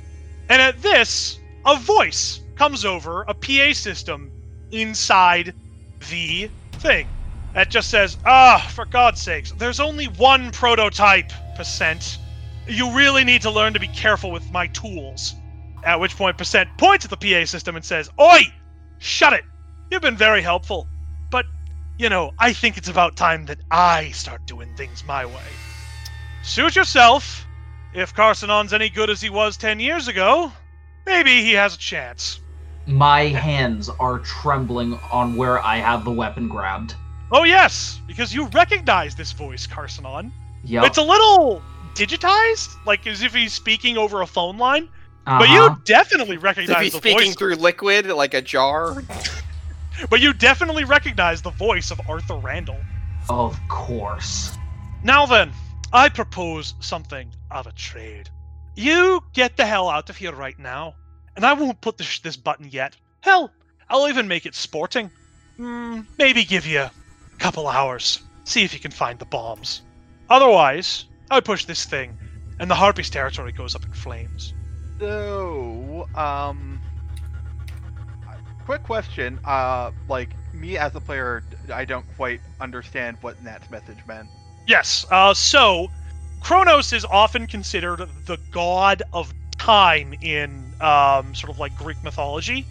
And at this, a voice comes over, a PA system inside the thing that just says, "Ah, for God's sakes, there's only one prototype percent. You really need to learn to be careful with my tools." At which point, percent points at the PA system and says, "Oi, shut it! You've been very helpful, but you know, I think it's about time that I start doing things my way. Suit yourself. If Carsonon's any good as he was ten years ago, maybe he has a chance." My hands are trembling on where I have the weapon grabbed. Oh yes, because you recognize this voice, Carsonon. Yep. It's a little digitized, like as if he's speaking over a phone line. But uh-huh. you definitely If recognize he's the speaking voice. through liquid, like a jar. But you definitely recognize the voice of Arthur Randall. Of course. Now then, I propose something of a trade. You get the hell out of here right now, and I won't put this, this button yet. Hell, I'll even make it sporting. Hmm, maybe give you a couple hours. See if you can find the bombs. Otherwise, I push this thing, and the Harpies territory goes up in flames. So, um, quick question. Uh, like me as a player, I don't quite understand what Nat's message meant. Yes. Uh, so, Kronos is often considered the god of time in um, sort of like Greek mythology.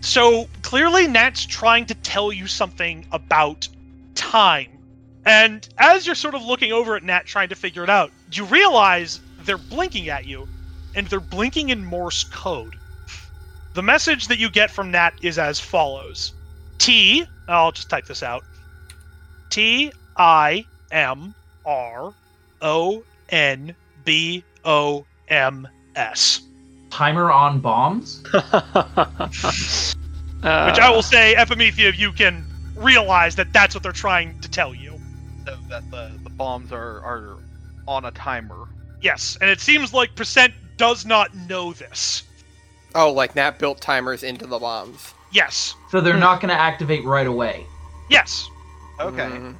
So clearly, Nat's trying to tell you something about time. And as you're sort of looking over at Nat trying to figure it out, you realize they're blinking at you, and they're blinking in Morse code. The message that you get from Nat is as follows T, I'll just type this out T I M R O N B O M S. Timer on bombs? Which I will say, Epimethea, you can realize that that's what they're trying to tell you. So that the, the bombs are, are on a timer. Yes, and it seems like Percent does not know this. Oh, like Nat built timers into the bombs. Yes, So they're not going to activate right away. yes. Okay. Mhm.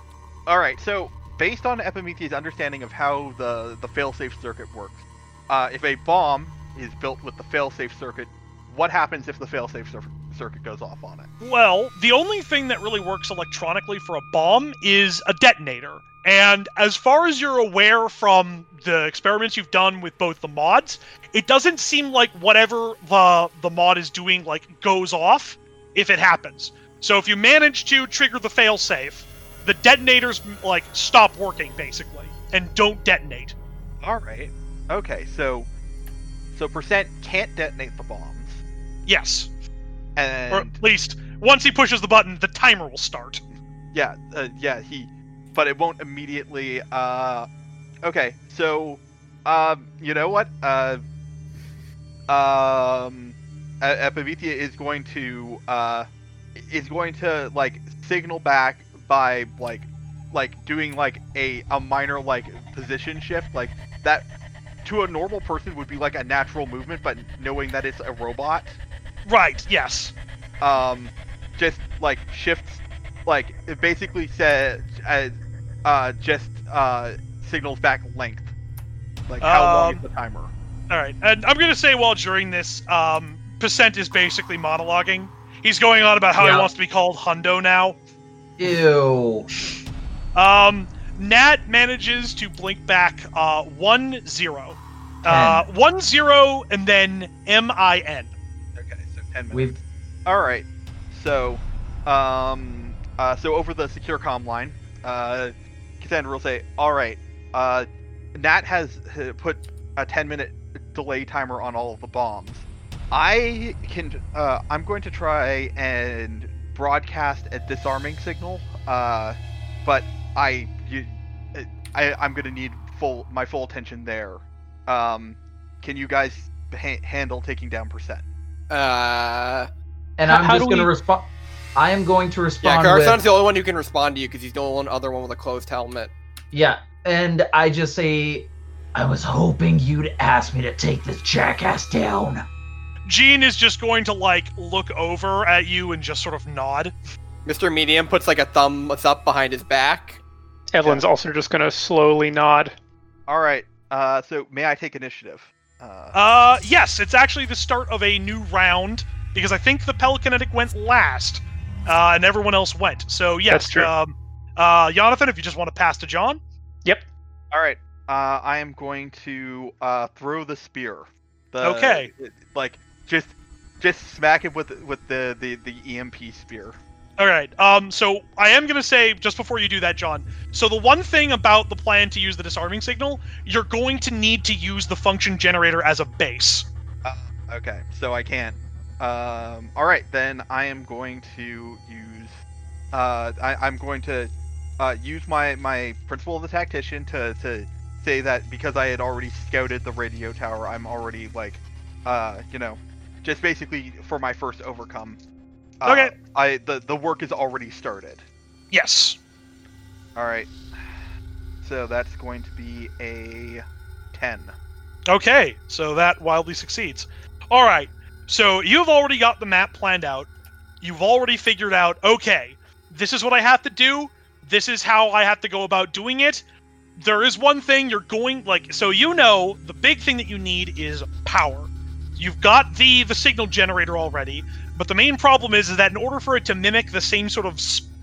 All right. So based on Epimethea's understanding of how the the failsafe circuit works, uh, if a bomb is built with the failsafe circuit, what happens if the failsafe cir- circuit goes off on it? Well, the only thing that really works electronically for a bomb is a detonator. And as far as you're aware from the experiments you've done with both the mods, it doesn't seem like whatever the the mod is doing like goes off if it happens. So if you manage to trigger the failsafe, the detonators like stop working basically and don't detonate. All right. Okay. So so percent can't detonate the bombs, Yes, and or at least once he pushes the button, the timer will start. yeah, uh, yeah, he, but it won't immediately. Uh, okay, so, um, you know what? Uh, um, E- Epimethea is going to uh, is going to like signal back by like like doing like a a minor like position shift like that to a normal person would be like a natural movement but knowing that it's a robot Right. Yes. um, just like shifts, like it basically says, uh, uh, just uh, signals back length, like how long Um, is the timer? All right, and I'm gonna say while during this, um, Percent is basically monologuing. He's going on about how Yeah. he wants to be called Hundo now. Ew. Um, Nat manages to blink back uh, one zero, uh, one zero, and then M I N. Okay, so ten minutes. We've All right, so, um, uh, so over the secure comm line, uh, Cassandra will say, "All right, uh, Nat has uh, put a 10 minute delay timer on all of the bombs. I can. Uh, I'm going to try and broadcast a disarming signal. Uh, but I, you, I, I'm going to need full my full attention there. Um, can you guys ha- handle taking down percent? Uh, And I'm just going to we- respond. I am going to yeah, respond Karson's with the only one who can respond to you because he's the only other one with a closed helmet. yeah, and I just say I was hoping you'd ask me to take this jackass down. Gene is just going to like look over at you and just sort of nod. Mr. Medium puts like a thumbs up behind his back. Evelyn's also just gonna slowly nod. All right. Uh, so may I take initiative? Uh, Uh, yes, it's actually the start of a new round because I think the Pelicanetic went last, uh, and everyone else went. So yes, That's true. Um, uh, Jonathan, if you just want to pass to John. Yep. All right. Uh, I am going to uh, throw the spear. The, Okay. Like just, just smack it with with the the the EMP spear. All right. Um, so I am gonna say just before you do that, John. So the one thing about the plan to use the disarming signal, you're going to need to use the function generator as a base. Okay, so I can't. Um, all right, then I am going to use. Uh, I, I'm going to uh, use my my principle of the tactician to to say that because I had already scouted the radio tower, I'm already like, uh, you know, just basically for my first overcome. Uh, Okay. I the the work is already started. Yes. All right. So that's going to be a ten. Okay, so that wildly succeeds. All right, so you've already got the map planned out. You've already figured out, okay, this is what I have to do. This is how I have to go about doing it. There is one thing you're going like so you know the big thing that you need is power. You've got the the signal generator already, but the main problem is, is that in order for it to mimic the same sort of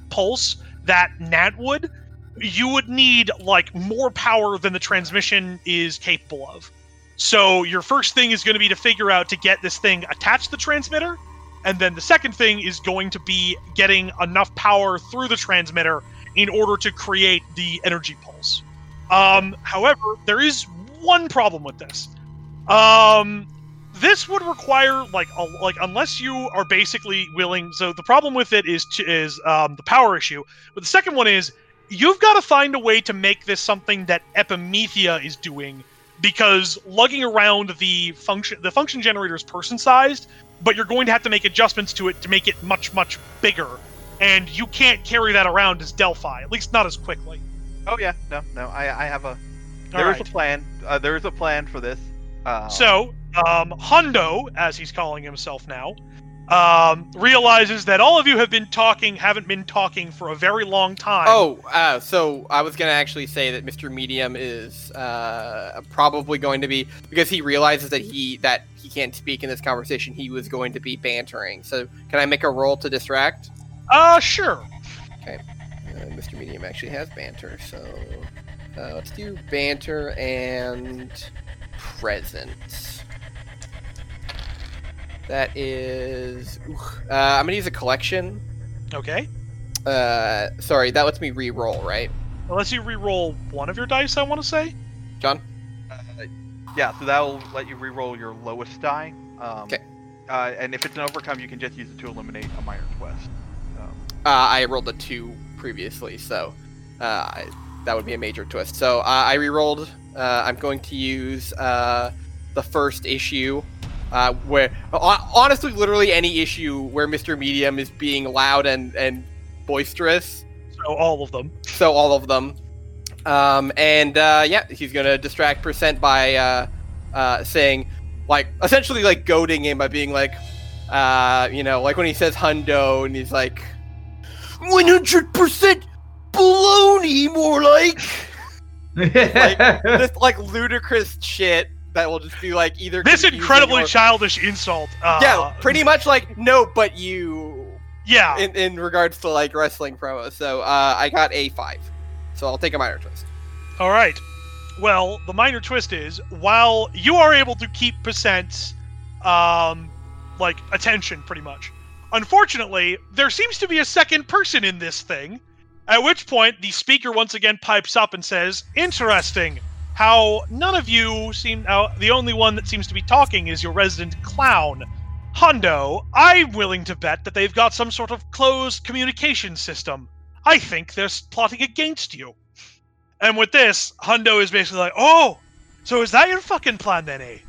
pulse that Nat would, you would need like more power than the transmission is capable of. So your first thing is going to be to figure out to get this thing attached to the transmitter, and then the second thing is going to be getting enough power through the transmitter in order to create the energy pulse. Um, however, there is one problem with this. Um, this would require like a, like unless you are basically willing. So the problem with it is to, is um, the power issue. But the second one is you've got to find a way to make this something that Epimethea is doing because lugging around the function the function generator is person sized, but you're going to have to make adjustments to it to make it much much bigger, and you can't carry that around as Delphi, at least not as quickly. Oh yeah, no, no, I I have a there is right. a plan. Uh, there is a plan for this. Uh, So, um, Hundo, as he's calling himself now, um, realizes that all of you have been talking, haven't been talking for a very long time. Oh, uh, so I was gonna actually say that Mr. Medium is uh, probably going to be because he realizes that he that he can't speak in this conversation. He was going to be bantering. So can I make a roll to distract? Uh, sure. Uh, Mr. Medium actually has banter, so uh, let's do banter and presence. That is, uh, I'm gonna use a collection. Okay. Uh, sorry, that lets me re-roll, right, Unless you re-roll one of your dice, I want to say. John? uh, yeah, so that will let you re-roll your lowest die. Um, 'Kay. Uh, and if it's an overcome, you can just use it to eliminate a minor twist. Um, Uh, I rolled a two previously, so uh, I, that would be a major twist. So uh, I re-rolled. Uh, I'm going to use uh, the first issue, uh, where honestly, literally any issue where Mr. Medium is being loud and and boisterous. So all of them. So all of them. Um, and uh, yeah, he's gonna distract percent by uh, uh, saying, like, essentially like goading him by being like, uh, you know, like when he says hundo and he's like, 100% baloney, more like. like. this like ludicrous shit that will just be like either This incredibly or- childish insult. Uh, yeah, pretty much like no, but you Yeah. in, in regards to like wrestling promos. So uh, I got a five, so I'll take a minor twist. All right. Well, the minor twist is while you are able to keep percent, um, like attention, pretty much. Unfortunately, there seems to be a second person in this thing. At which point, the speaker once again pipes up and says, "Interesting. How none of you seem. Uh, the only one that seems to be talking is your resident clown. Hundo, I'm willing to bet that they've got some sort of closed communication system. I think they're plotting against you. And with this, Hundo is basically like, oh, so is that your fucking plan then, eh?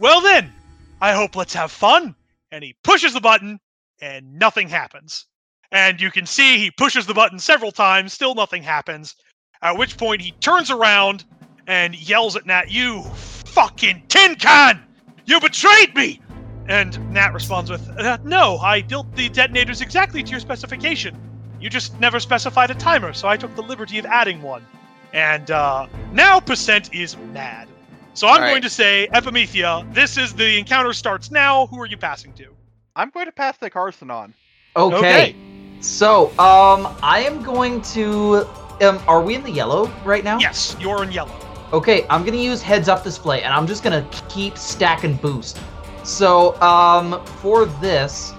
Well then, I hope let's have fun. And he pushes the button, and nothing happens. And you can see he pushes the button several times, still nothing happens. At which point he turns around and yells at Nat, You fucking tin can! You betrayed me! And Nat responds with, uh, No, I built the detonators exactly to your specification. You just never specified a timer, so I took the liberty of adding one. And uh, now Percent is mad. So I'm All right. going to say, Epimethea, this is the encounter starts now. Who are you passing to? I'm going to pass the Carson on. Okay. Okay. So, um, I am going to. Um, are we in the yellow right now? Yes, you're in yellow. Okay, I'm gonna use heads up display, and I'm just gonna keep stacking boost. So, um, for this,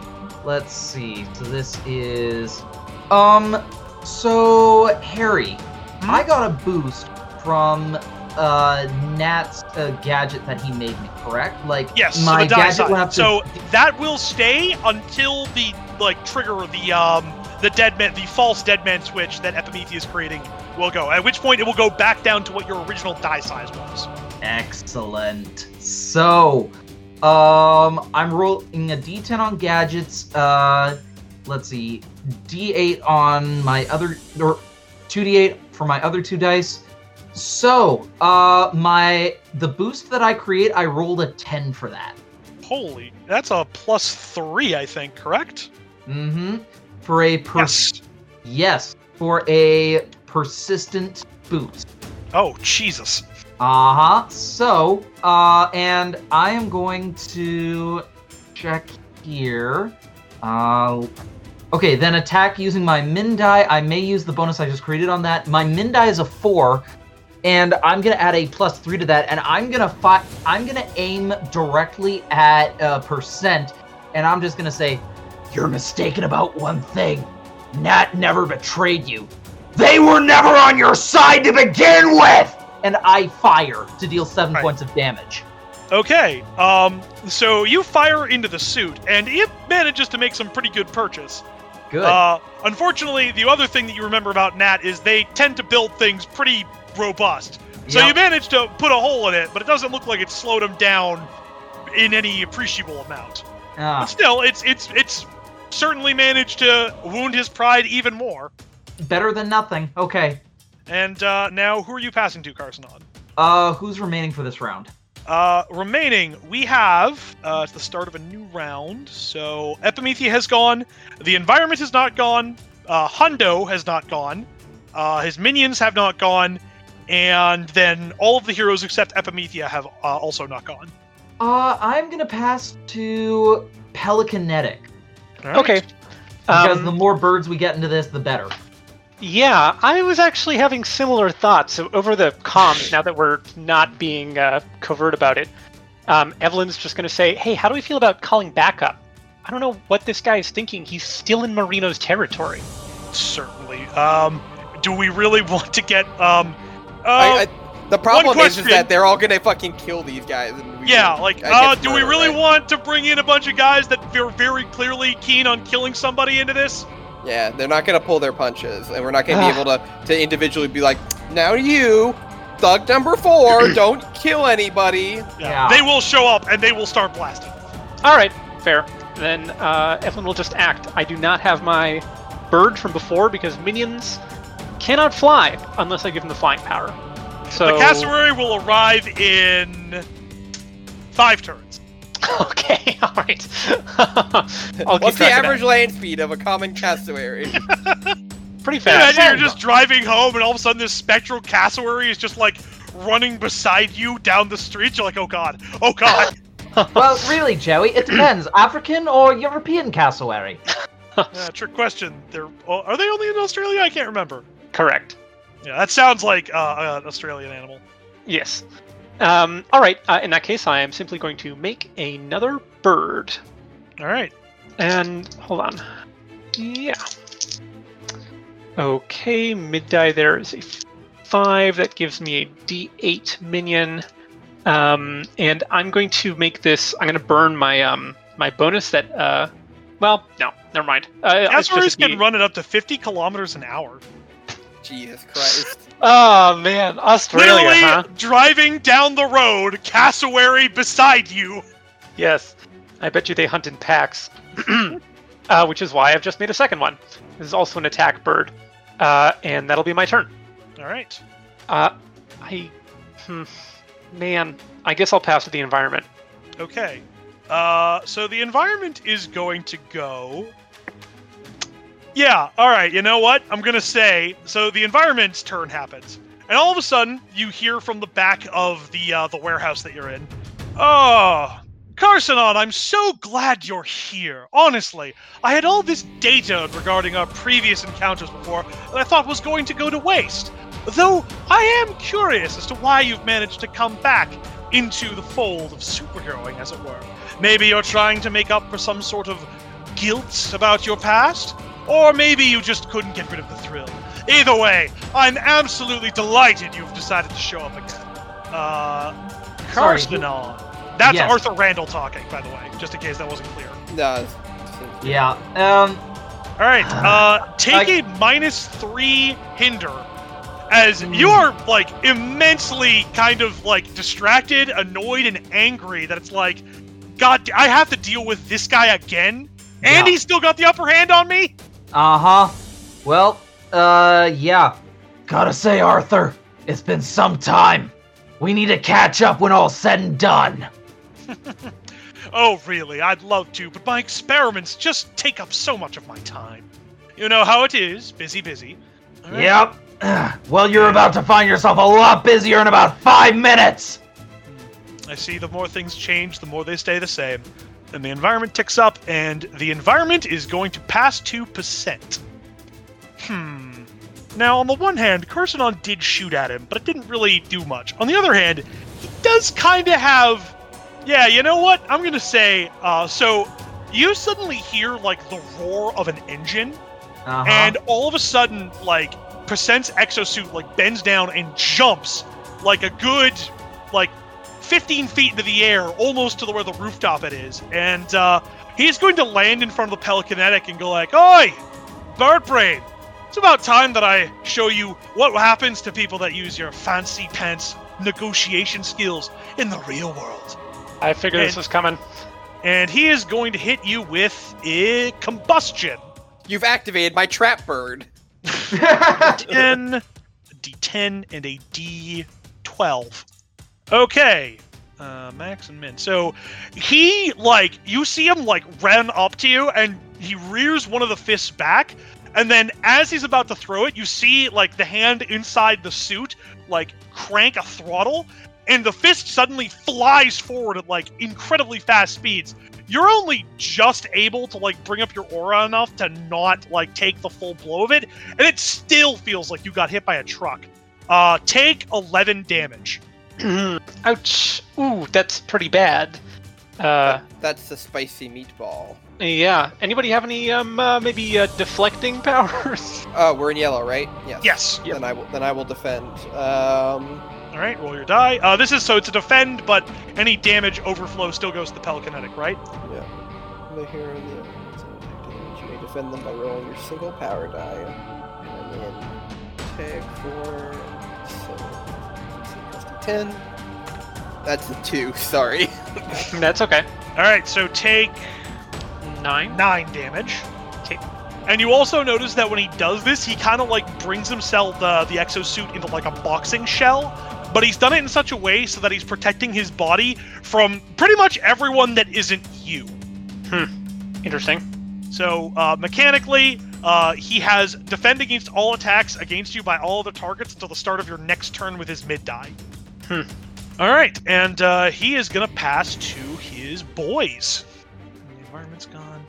let's see. So this is, um, so Harry, I got a boost from uh Nat's uh, gadget that he made me. Correct? Like, Yes, my die gadget went up to. So that will stay until the like trigger the um the dead man the false dead man switch that Epimetheus is creating will go. At which point it will go back down to what your original die size was. Excellent. So, um, I'm rolling a D10 on gadgets. Uh, let's see, D8 on my other, or 2D8 for my other two dice. So, uh, my the boost that I create, I rolled a 10 for that. Holy, that's a plus three, I think. Correct? Mm-hmm. For a per- Yes. yes, for a persistent boost. Oh Jesus. Uh huh. So, uh, and I am going to check here. Uh, okay, then attack using my min die. I may use the bonus I just created on that. My min die is a four, and I'm gonna add a plus three to that, and I'm gonna fi- I'm gonna aim directly at uh, percent, and I'm just gonna say, You're mistaken about one thing. Nat never betrayed you. They were never on your side to begin with! and I fire to deal seven Right. points of damage. Okay. Um. So you fire into the suit, and it manages to make some pretty good purchase. Good. Uh, unfortunately, the other thing that you remember about Nat is they tend to build things pretty robust. So Yep. you managed to put a hole in it, but it doesn't look like it slowed him down in any appreciable amount. Ah. But still, it's it's it's certainly managed to wound his pride even more. Better than nothing. Okay. And uh, now, who are you passing to, Carson? On Uh, who's remaining for this round? uh, remaining, we have uh, it's the start of a new round. So Epimethea has gone. The environment has not gone. Uh, Hundo has not gone. Uh, his minions have not gone. And then all of the heroes except Epimethea have uh, also not gone. Uh, I'm gonna pass to Pelicanetic All right. Okay. because Um, the more birds we get into this, the better. Yeah, I was actually having similar thoughts. So over the comms, now that we're not being uh, covert about it, um, Evelyn's just going to say, "Hey, how do we feel about calling backup? I don't know what this guy is thinking. He's still in Marino's territory." Certainly. Um, do we really want to get um? Uh, I, I, the problem is, is that they're all gonna fucking kill these guys. And we Yeah, like, uh, guess do we really right? want to bring in a bunch of guys that are very clearly keen on killing somebody into this? Yeah, they're not gonna pull their punches, and we're not gonna be able to to individually be like, now you, thug number four, don't kill anybody. Yeah. They will show up and they will start blasting. All right, fair. Then uh, Evelyn will just act. I do not have my bird from before because minions cannot fly unless I give them the flying power. So The cassowary will arrive in five turns. okay, all right. I'll What's the track of that. average land speed of a common cassowary? Pretty fast. Imagine you're just driving home and all of a sudden this spectral cassowary is just like running beside you down the street. You're like, oh god, oh god. well, really, Joey, it depends. African or European cassowary? uh, trick question. They're oh, are they only in Australia? I can't remember. Correct. Yeah, that sounds like uh, an Australian animal. Yes. Um, all right. Uh, in that case, I am simply going to make another bird. All right. And hold on. Yeah. Okay, mid die there is a five. That gives me a D8 minion. Um, and I'm going to make this. I'm going to burn my um my bonus that. Uh, well, no, never mind. Uh, Azurus can run it up to 50 kilometers an hour. Jesus Christ. Oh man, Australia, Literally huh? driving down the road, cassowary beside you. Yes. I bet you they hunt in packs. uh, which is why I've just made a second one. This is also an attack bird. Uh, and that'll be my turn. All right. Uh, I. Hmm, man, I guess I'll pass to the environment. Okay. Uh, so the environment is going to go. Yeah. All right. You know what? I'm gonna say. So the environment's turn happens, and all of a sudden you hear from the back of the uh, the warehouse that you're in. Oh, Carsonon, I'm so glad you're here. Honestly, I had all this data regarding our previous encounters before that I thought was going to go to waste. Though I am curious as to why you've managed to come back into the fold of superheroing, as it were. Maybe you're trying to make up for some sort of guilt about your past? Or maybe you just couldn't get rid of the thrill. Either way, I'm absolutely delighted you've decided to show up again. Uh, Sorry. That's Yes. Arthur Randall talking, by the way, just in case that wasn't clear. No. Yeah. Um. All right, uh, take I- a minus three hinder, as Hmm. you are like immensely kind of like distracted, annoyed, and angry that it's like, God, I have to deal with this guy again, and Yeah. he's still got the upper hand on me. Uh huh. Well. Uh. Yeah. Gotta say, Arthur, it's been some time. We need to catch up when all's said and done. Oh, really? I'd love to, but my experiments just take up so much of my time. You know how it is, busy, busy. All right. Yep. Well, you're about to find yourself a lot busier in about five minutes. I see the more things change, the more they stay the same. And the environment ticks up, and the environment is going to pass to Percent. Hmm. Now, on the one hand, Carsonon did shoot at him, but it didn't really do much. On the other hand, he does kind of have. Yeah, you know what? I'm going to say. Uh, so, you suddenly hear, like, the roar of an engine, Uh huh. and all of a sudden, like, Percent's exosuit, like, bends down and jumps, like, a good, like, 15 feet into the air, almost to the, where the rooftop it is. And uh, he's going to land in front of the Pelicanetic and go like, Oi! Bird brain! It's about time that I show you what happens to people that use your fancy pants negotiation skills in the real world. I figured this And- was coming. And he is going to hit you with a combustion. You've activated my trap bird. 10, a D10, and a D12. Okay. Uh, max and min. So he, like, you see him, like, run up to you, and he rears one of the fists back. And then as he's about to throw it, you see, like, the hand inside the suit, like, crank a throttle, and the fist suddenly flies forward at, like, incredibly fast speeds. You're only just able to, like, bring up your aura enough to not, like, take the full blow of it, and it still feels like you got hit by a truck. Uh, take 11 damage. Ouch. Ooh, that's pretty bad. Uh, That's the spicy meatball. yeah. Anybody have any um uh, maybe uh, deflecting powers? Oh, we're in yellow, right? Yes. Yes. Then I will. Then I will defend. Um. All right, roll your die. Uh, this is so it's a defend, but any damage overflow still goes to the Pelicanetic, right? Yeah. The hero and the so damage. You may defend them by rolling your single power die. And then tag for so ten. That's a two. Sorry. that's okay. All right, so take Nine. nine damage. Okay. And you also notice that when he does this, he kind of like brings himself the the exosuit into like a boxing shell, but he's done it in such a way so that he's protecting his body from pretty much everyone that isn't you. Hmm. Interesting. So uh, mechanically, uh, he has defend against all attacks against you by all other targets until the start of your next turn with his mid die. Hmm. All right, and uh, he is gonna pass to his boys. The environment's gone.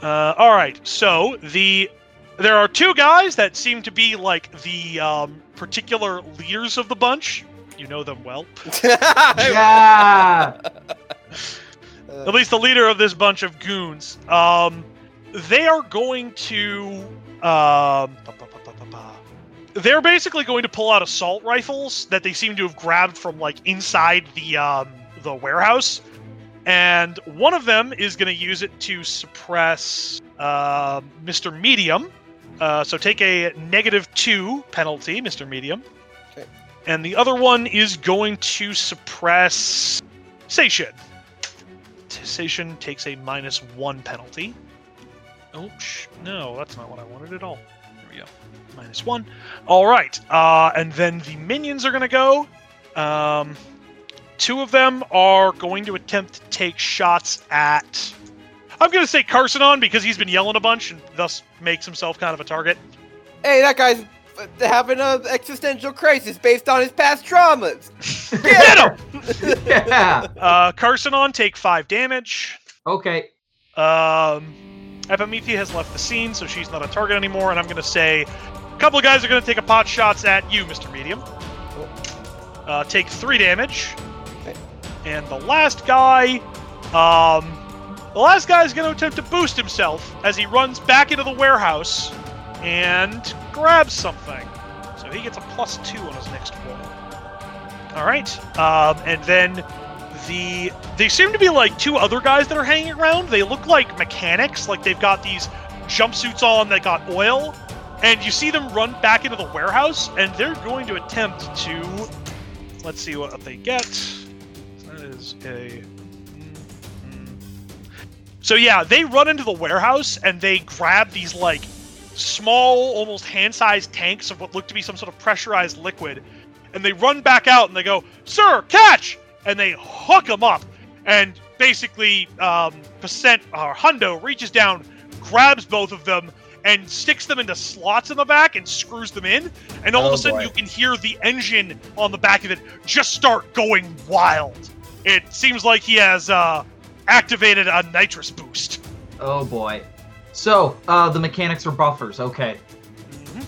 Uh, all right, so the there are two guys that seem to be like the um, particular leaders of the bunch. You know them well. yeah. at least the leader of this bunch of goons. Um, they are going to. Um, ba- ba- ba. They're basically going to pull out assault rifles that they seem to have grabbed from like inside the um, the warehouse, and one of them is going to use it to suppress uh, Mr. Medium. Uh, so take a negative two penalty, Mr. Medium. Okay. And the other one is going to suppress Sation. Sation takes a minus one penalty. Oh, sh- no, that's not what I wanted at all. There we go. Minus one. All right. Uh, and then the minions are going to go. Um, two of them are going to attempt to take shots at. I'm going to say Carsonon because he's been yelling a bunch and thus makes himself kind of a target. Hey, that guy's having an existential crisis based on his past traumas. Get him! yeah. Uh, Carsonon take five damage. Okay. Um, Epimethea has left the scene, so she's not a target anymore. And I'm going to say a couple of guys are going to take a pot shots at you, Mr. Medium. Uh, take three damage. And the last guy, um, the last guy is going to attempt to boost himself as he runs back into the warehouse and grabs something. So he gets a plus two on his next roll. All right. Um, and then the they seem to be like two other guys that are hanging around. They look like mechanics, like they've got these jumpsuits on that got oil, and you see them run back into the warehouse, and they're going to attempt to let's see what they get. That is a. mm, So yeah, they run into the warehouse and they grab these like small, almost hand-sized tanks of what look to be some sort of pressurized liquid, and they run back out and they go, "Sir, catch!" and they hook them up. And basically, um, Percent or Hundo reaches down, grabs both of them, and sticks them into slots in the back and screws them in. And all of Oh, a sudden, boy. you can hear the engine on the back of it just start going wild. It seems like he has uh, activated a nitrous boost. Oh boy. So, uh, the mechanics are buffers. Okay. Mhm.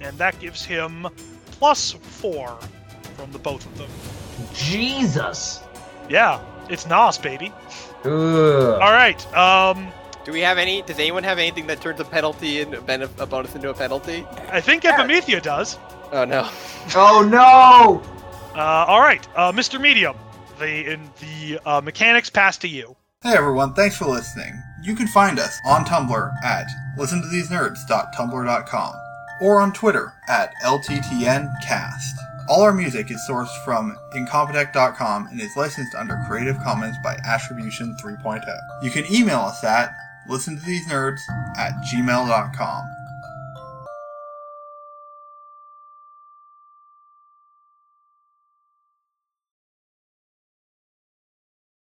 And that gives him plus four from the both of them. Jesus. Yeah, it's NOS, baby. Ugh. All right. Um, Do we have any? Does anyone have anything that turns a penalty and a, benef- a bonus into a penalty? I think Epimethea does. Oh no. Oh no! Uh, all right, uh, Mr. Medium. The in the uh, mechanics pass to you. Hey everyone, thanks for listening. You can find us on Tumblr at listentothesenerds.tumblr.com or on Twitter at LTTNcast. All our music is sourced from incompetech.com and is licensed under Creative Commons by Attribution 3.0. You can email us at listentothesenerds at gmail.com.